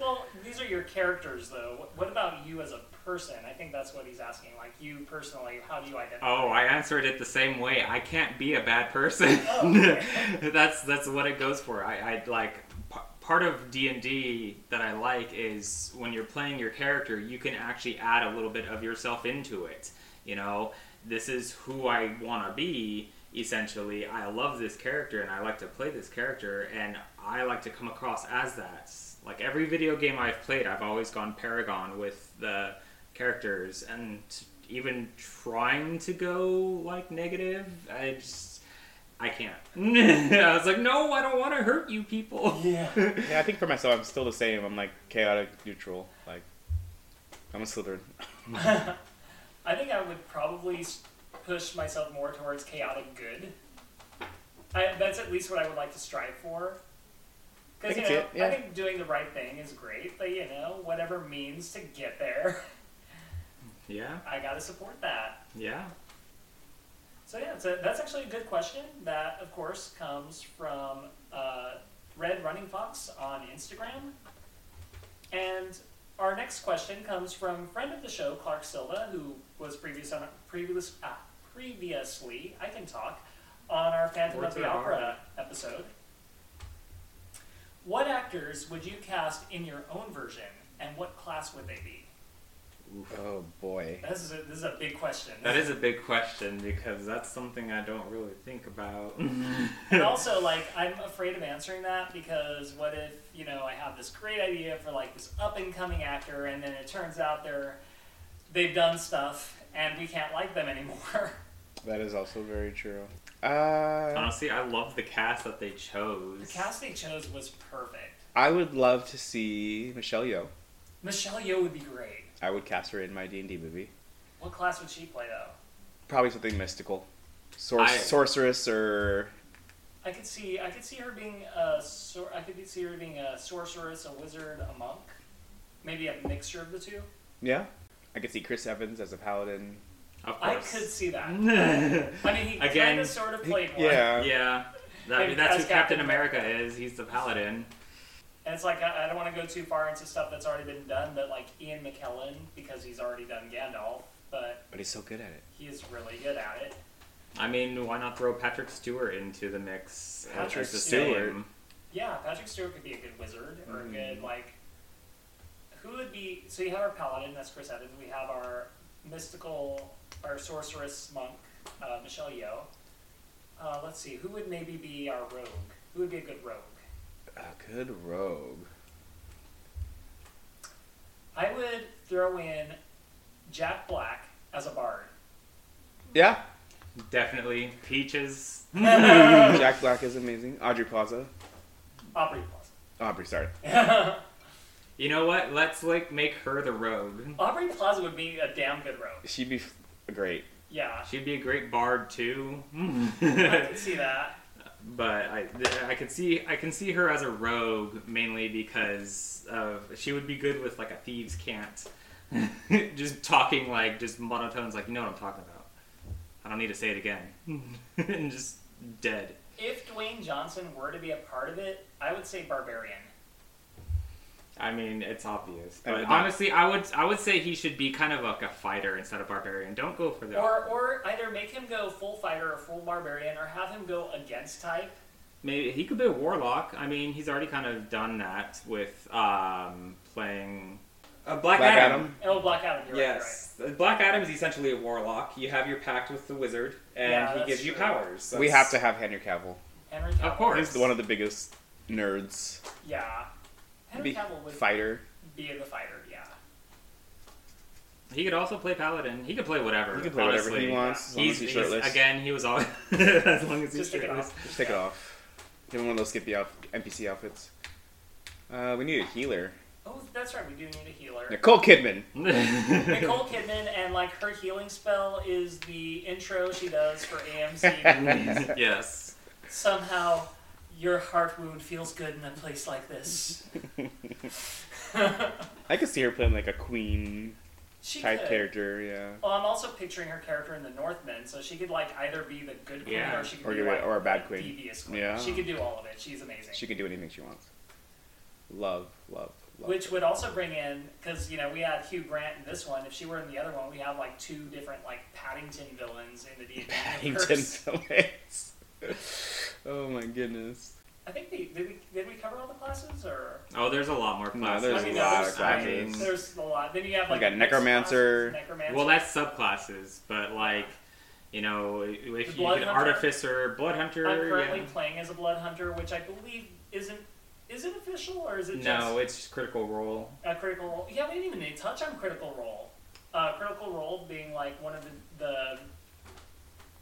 Well, these are your characters, though. What- What about you as a person? I think that's what he's asking. Like you personally, how do you identify? Oh, I answered it the same way. I can't be a bad person. Oh, okay. that's that's what it goes for. I, I like p- part of D and D that I like is when you're playing your character, you can actually add a little bit of yourself into it. You know, this is who I want to be. Essentially, I love this character and I like to play this character, and I like to come across as that. Like every video game I've played, I've always gone Paragon with the characters, and even trying to go like negative, I just I can't. I was like, no, I don't want to hurt you people. Yeah. yeah I think for myself I'm still the same I'm like chaotic neutral like I'm a Slytherin I think I would probably push myself more towards chaotic good. I, that's at least what I would like to strive for. Because I you can see know, it, yeah. I think doing the right thing is great, but you know, whatever means to get there, Yeah, I gotta support that. yeah. So yeah, so that's actually a good question. That of course comes from uh, Red Running Fox on Instagram, and our next question comes from friend of the show Clark Silva, who was previous on previous ah, previously I can talk on our Phantom Words of the Opera hard. episode. What actors would you cast in your own version, and what class would they be? Oh boy. This is a, this is a big question. That is a big question because that's something I don't really think about. and also, like, I'm afraid of answering that because what if, you know, I have this great idea for like this up and coming actor, and then it turns out they're they've done stuff, and we can't like them anymore. That is also very true. Uh, Honestly, I love the cast that they chose. the cast they chose was perfect. I would love to see Michelle Yeoh. Michelle Yeoh would be great. I would cast her in my D and D movie. What class would she play though? Probably something mystical, Sor- I- sorceress or I could see I could see her being a sor- I could see her being a sorceress, a wizard, a monk, maybe a mixture of the two. yeah. I could see Chris Evans as a paladin. Of I course. could see that. I mean, he Again, kind of sort of played one. Yeah. yeah. That, Maybe that's as who Captain Captain America America. is. He's the paladin. And it's like I, I don't want to go too far into stuff that's already been done, but like Ian McKellen because he's already done Gandalf, but But he's so good at it. he is really good at it. I mean, why not throw Patrick Stewart into the mix? as Patrick the Stewart. same? Yeah, Patrick Stewart could be a good wizard or Mm. a good like. Who would be? So you have our paladin, that's Chris Evans. We have our mystical, our sorceress monk, uh, Michelle Yeoh. Uh, let's see, who would maybe be our rogue? Who would be a good rogue? A good rogue. I would throw in Jack Black as a bard. Yeah. Definitely. Peaches. Jack Black is amazing. Audrey Plaza. Aubrey Plaza. Aubrey, sorry. You know what? Let's like make her the rogue. Aubrey Plaza would be a damn good rogue. She'd be f- great. Yeah, She'd be a great bard too. I can see that. But I, I could see I can see her as a rogue mainly because of she would be good with like a thieves' cant, just talking like just monotones like you know what I'm talking about. I don't need to say it again, and just dead. If Dwayne Johnson were to be a part of it, I would say Barbarian. I mean, it's obvious, I but mean, honestly, I would I would say he should be kind of like a fighter instead of barbarian. Don't go for that. Or, or either make him go full fighter or full barbarian, or have him go against type. Maybe he could be a warlock. I mean, he's already kind of done that with um, playing uh, Black, Black Adam. Adam. Oh, Black Adam. You're Yes, Black Adam is essentially a warlock. You have your pact with the wizard, and Yeah, he that's gives you true. powers. We have to have Henry Cavill. Henry Cavill. Of course. He's one of the biggest nerds. Yeah. Henry Be Cavill would fighter. be the fighter. Yeah. He could also play paladin. He could play whatever. He can play whatever he wants as long He's, as he's he's- shirtless. again. He was all as long as he's Just take it shirtless. off. Just take it off. Give him one of those skippy outf- NPC outfits. Uh, we need a healer. Oh, that's right. We do need a healer. Nicole Kidman. Nicole Kidman, and like her healing spell is the intro she does for AMC. Movies. yes. Somehow, your heart wound feels good in a place like this. I could see her playing like a queen She type could. character. Yeah. Well, I'm also picturing her character in the Northman, so she could like either be the good queen Yeah. or she could Or be like or a bad queen. devious queen. Yeah. She could do all of it. She's amazing. She can do anything she wants. Love, love, love. Which would also bring in because you know we had Hugh Grant in this one. If she were in the other one, we have like two different like Paddington villains in the D&D Paddington universe. villains. Oh my goodness. I think we did we did we cover all the classes or Oh, there's a lot more No, classes. there's I mean, a lot there's- of classes. I mean, there's a lot. Then you have like got the necromancer. classes, necromancer. Well, that's subclasses, but like, you know, if The you blood could hunter. artificer, blood hunter, I'm currently yeah. playing as a blood hunter, which I believe isn't is it official or is it just No, it's just critical role. a critical role? Yeah, we didn't even touch on critical role. Uh, critical role being like one of the, the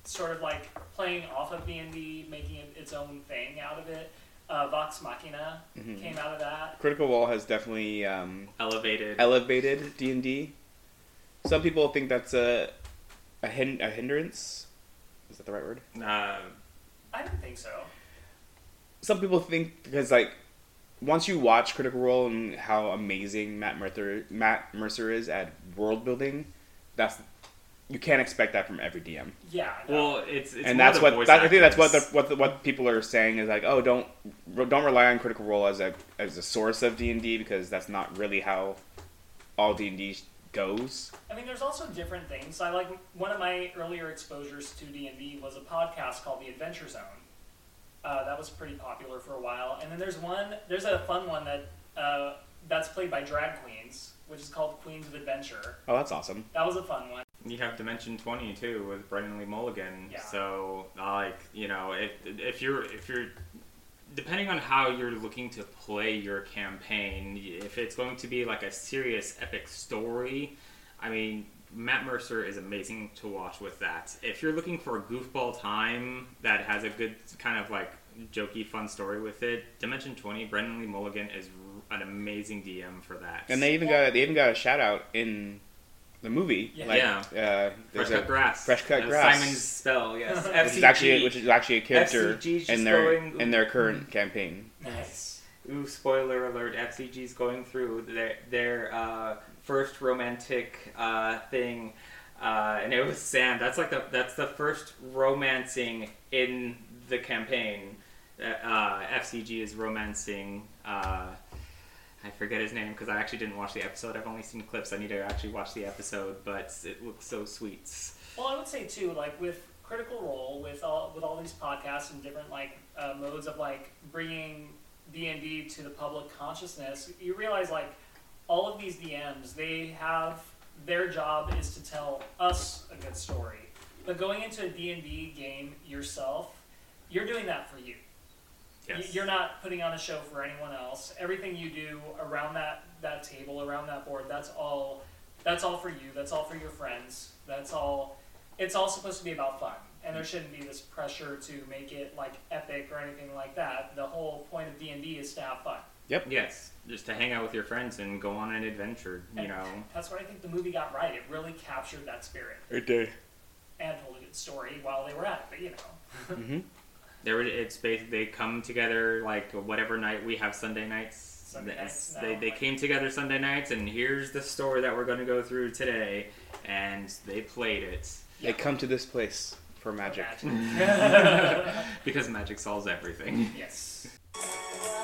sort of like playing off of D and D, making it its own thing out of it. Uh, Vox Machina Mhm. came out of that. Critical Role has definitely um, Elevated. elevated D and D. Some people think that's a a, hin- a hindrance. Is that the right word? uh, I don't think so. Some people think because like once you watch Critical Role and how amazing Matt Mercer Matt Mercer is at world building, that's you can't expect that from every DM. Yeah. No. well, it's, it's and more that's the what voice that, I think that's what the, what the, what people are saying is like oh don't don't rely on Critical Role as a as a source of D and D because that's not really how all D and D goes. I mean, there's also different things. I like one of my earlier exposures to D and D was a podcast called The Adventure Zone. Uh, that was pretty popular for a while, and then there's one. There's a fun one that uh, that's played by drag queens, which is called Queens of Adventure. Oh, that's awesome. That was a fun one. You have Dimension Twenty too with Brennan Lee Mulligan. Yeah. So like you know if if you're if you're depending on how you're looking to play your campaign, if it's going to be like a serious epic story, I mean Matt Mercer is amazing to watch with that. If you're looking for a goofball time that has a good kind of like jokey fun story with it, Dimension Twenty, Brennan Lee Mulligan is an amazing DM for that. And they even got they even got a shout out in the movie. Yeah. Like, Yeah. Uh, Fresh Cut Grass. Fresh Cut Uh, Grass. Simon's spell, yes. which is actually which is actually a character FCG 's just in their going- in their current campaign. Nice. Ooh, spoiler alert! FCG's going through their their uh, first romantic uh, thing, uh, and it was Sam. That's like the that's the first romancing in the campaign. Uh, FCG is romancing. I forget his name because I actually didn't watch the episode. I've only seen clips. I need to actually watch the episode, but it looks so sweet. Well, I would say too, like with Critical Role, with all with all these podcasts and different like uh, modes of like bringing D and D to the public consciousness, you realize like all of these DMs, they have their job is to tell us a good story. But going into a D and D game yourself, you're doing that for you. Y- Yes. You're not putting on a show for anyone else. Everything you do around that, that table, around that board, that's all that's all for you. That's all for your friends. That's all it's all supposed to be about fun. And there shouldn't be this pressure to make it like epic or anything like that. The whole point of D and D is to have fun. Yep. Yes, just to hang out with your friends and go on an adventure. You And know. That's what I think the movie got right. It really captured that spirit It did. and told a good story while they were at it. But you know. Mm-hmm. There, it's basically they come together like whatever night we have Sunday nights. Sunday nights They, they like- came together Sunday nights, and here's the story that we're going to go through today, and they played it They come to this place for magic. Magic. because magic solves everything. yes.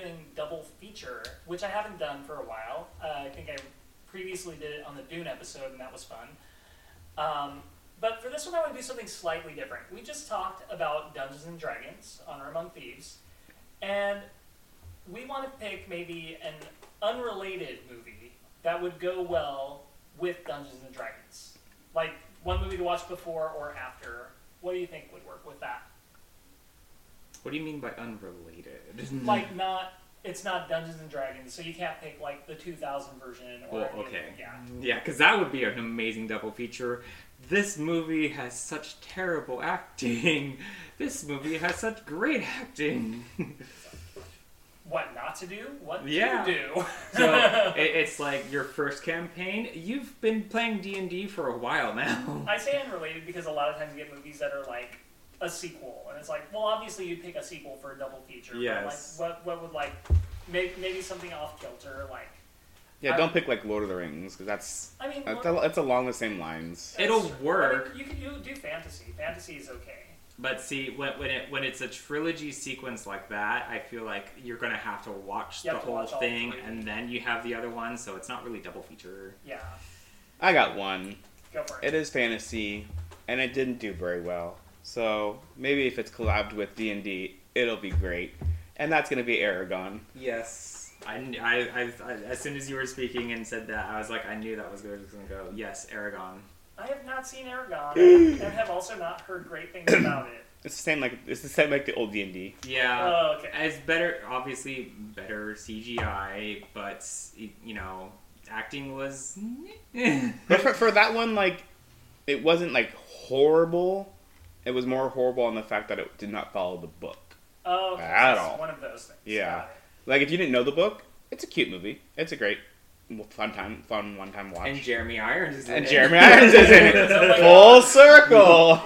doing double feature, which I haven't done for a while. Uh, I think I previously did it on the Dune episode, and that was fun. Um, but for this one, I want to do something slightly different. We just talked about Dungeons and Dragons, Honor Among Thieves, and we want to pick maybe an unrelated movie that would go well with Dungeons and Dragons. Like one movie to watch before or after. What do you think would work with that? What do you mean by unrelated? Like not, it's not Dungeons and Dragons, so you can't pick like the 2000 version or Well, okay. yeah. Yeah, because that would be an amazing double feature. This movie has such terrible acting. This movie has such great acting. What not to do? What Yeah. to do? so it, it's like your first campaign. You've been playing D and D for a while now. I say unrelated because a lot of times you get movies that are like a sequel, and it's like, well, obviously you'd pick a sequel for a double feature. Yes. But like, what what would like maybe, maybe something off kilter, like Yeah, I- don't pick like Lord of the Rings because that's I mean, that's, Lord- a, it's along the same lines. It'll work. I mean, you can you do fantasy. Fantasy is okay. But see, when, when it when it's a trilogy sequence like that, I feel like you're gonna have to watch You the to whole watch thing, three. and then you have the other one. So it's not really double feature. Yeah, I got one. go for it. It is fantasy, and it didn't do very well. So maybe if it's collabed with D and D, it'll be great. And that's gonna be Eragon. Yes. I, I, I, I, as soon as you were speaking and said that, I was like, I knew that was going to go. Yes, Eragon. I have not seen Eragon and have also not heard great things about it. It's the same like it's the same like the old D and D. Yeah. Oh, okay. It's better, obviously, better CGI, but, you know, acting was. But for, for that one, like, it wasn't like horrible. It was more horrible on the fact that it did not follow the book. Oh, okay. At it's all. One of those things. Yeah. Like if you didn't know the book, it's a cute movie. It's a great, fun time, fun one time watch. and Jeremy Irons is in it. And it. Jeremy Irons is in it. My Full circle.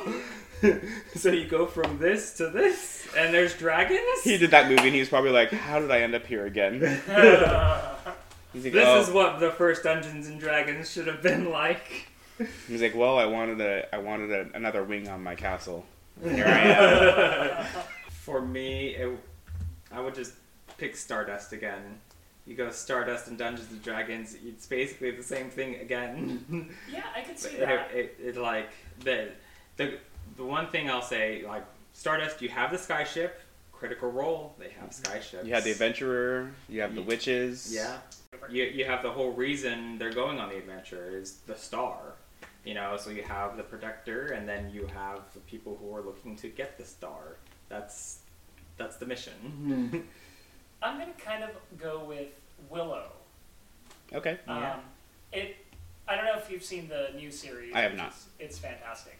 so you go from this to this, and there's dragons? he did that movie, and he was probably like, "How did I end up here again?" He's like, This "Oh." is what the first Dungeons and Dragons should have been like. He's like, "Well, I wanted a, I wanted a, another wing on my castle. And here I am." For me, it, I would just pick Stardust again. You go Stardust and Dungeons and Dragons. It's basically the same thing again. Yeah, I could see it, that. it, it, like the the the one thing I'll say like Stardust. You have the skyship. Critical Role. They have skyships. You have the adventurer. You have the Ye- witches. Yeah. You, you have the whole reason they're going on the adventure is the star. You know, so you have the protector and then you have the people who are looking to get the star. That's that's the mission. I'm gonna kind of go with Willow. Okay. Yeah. Um, it. I don't know if you've seen the new series. I have not. is- it's fantastic.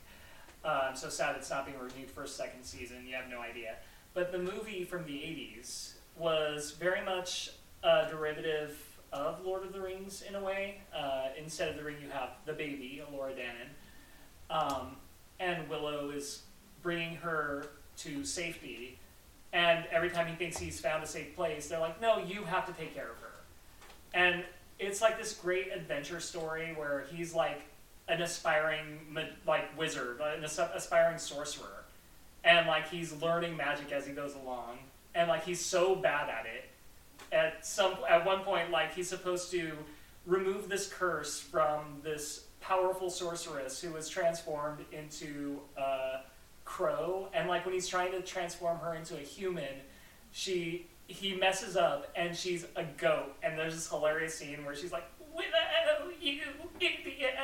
Uh, I'm so sad it's not being renewed for a second season. You have no idea. But the movie from the '80s was very much a derivative of Lord of the Rings in a way. Uh, instead of the ring, you have the baby, Laura Danan, um, and Willow is bringing her to safety. And every time he thinks he's found a safe place, they're like, "No, you have to take care of her." And it's like this great adventure story where he's like an aspiring like wizard, an aspiring sorcerer, and like he's learning magic as he goes along, and like he's so bad at it. At some at one point, like he's supposed to remove this curse from this powerful sorceress who was transformed into a crow, and like when he's trying to transform her into a human, she he messes up and she's a goat, and there's this hilarious scene where she's like, "Willow, you idiot!"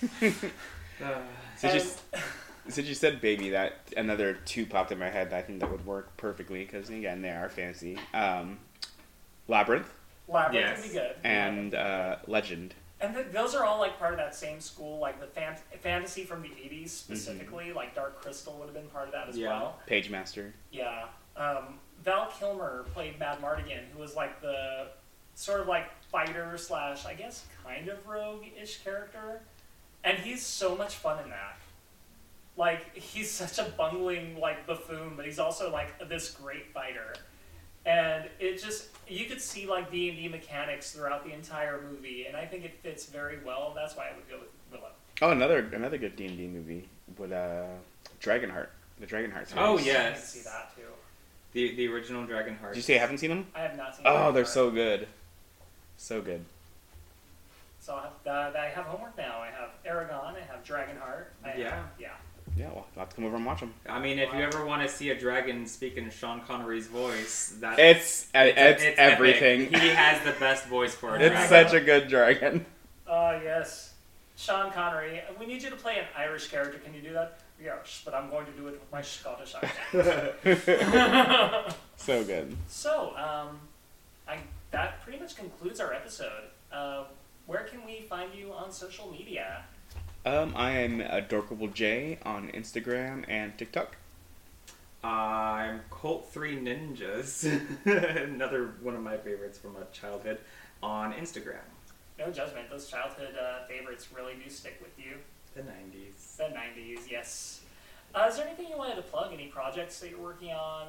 Since you, And- since you said baby, that another two popped in my head. I think that would work perfectly because again, they are fancy. Um, Labyrinth Labyrinth Yes. would be good. and uh, Legend. And th- those are all like part of that same school, like the fan- fantasy from the '80s specifically. Like Dark Crystal would have been part of that as Yeah. well. Pagemaster. Yeah. Um, Val Kilmer played Madmartigan, who was like the sort of like fighter slash, I guess, kind of rogue-ish character, and he's so much fun in that. Like he's such a bungling like buffoon, but he's also like this great fighter, and it just you could see like D and D mechanics throughout the entire movie, and I think it fits very well. That's why I would go with Willow. Oh, another another good D and D movie with uh, Dragonheart. The Dragonheart series. Oh, yes, I can see that too. the the original Dragonheart. Did you say you haven't seen them? I have not seen. Oh, they're so good. So good. So I have, uh, I have homework now. I have Eragon. I have Dragonheart. I have, Yeah. Yeah. Yeah, well, I'll have to come over and watch them. I mean, if you ever want to see a dragon speak in Sean Connery's voice, that's It's it's, epic. everything. He has the best voice for a it's dragon. such a good dragon. Oh yes, Sean Connery. We need you to play an Irish character. Can you do that? Yes, but I'm going to do it with my Scottish accent. So good. so, um, I that pretty much concludes our episode. Uh, where can we find you on social media? Um, I am Adorkable J on Instagram and TikTok. I'm Colt Three Ninjas, another one of my favorites from my childhood, on Instagram. No judgment. Those childhood uh, favorites really do stick with you. The '90s. The '90s, yes. Uh, is there anything you wanted to plug? Any projects that you're working on?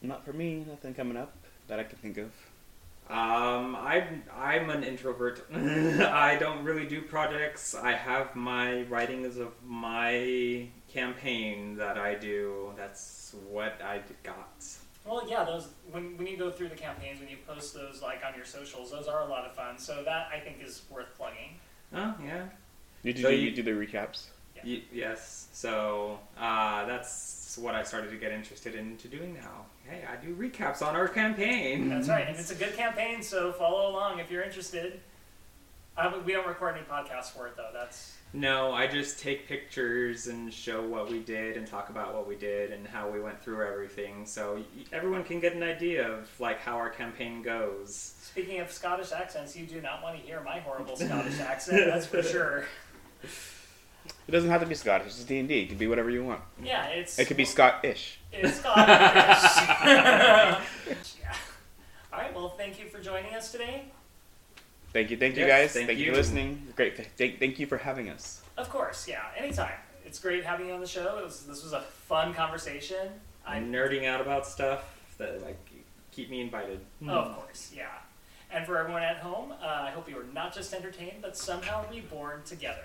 Not for me. Nothing coming up that I can think of. Um, I'm I'm an introvert. I don't really do projects. I have my writings of my campaign that I do. That's what I got. Well, yeah, those when when you go through the campaigns, when you post those like on your socials, those are a lot of fun. So that I think is worth plugging. Oh yeah. You do, So the, you- you do the recaps. Y- yes. So uh, that's what I started to get interested into doing now. Hey, I do recaps on our campaign. That's right, and it's a good campaign. So follow along if you're interested. Uh, we don't record any podcasts for it though. That's No, I just take pictures and show what we did and talk about what we did and how we went through everything, so everyone can get an idea of like how our campaign goes. speaking of Scottish accents. You do not want to hear my horrible Scottish accent. That's for sure. It doesn't have to be Scottish. It's D and D. It could be whatever you want. Yeah, it's It could be Scottish. It's Scottish. yeah. All right. Well, thank you for joining us today. Thank you, thank you Yes, guys. thank Thank, you. you. for listening. Great. Thank, thank you for having us. Of course, yeah. Anytime. It's great having you on the show. It was, this was a fun conversation. I, I'm nerding out about stuff that like keep me invited. oh, of course, yeah. And for everyone at home, uh, I hope you were not just entertained, but somehow reborn together.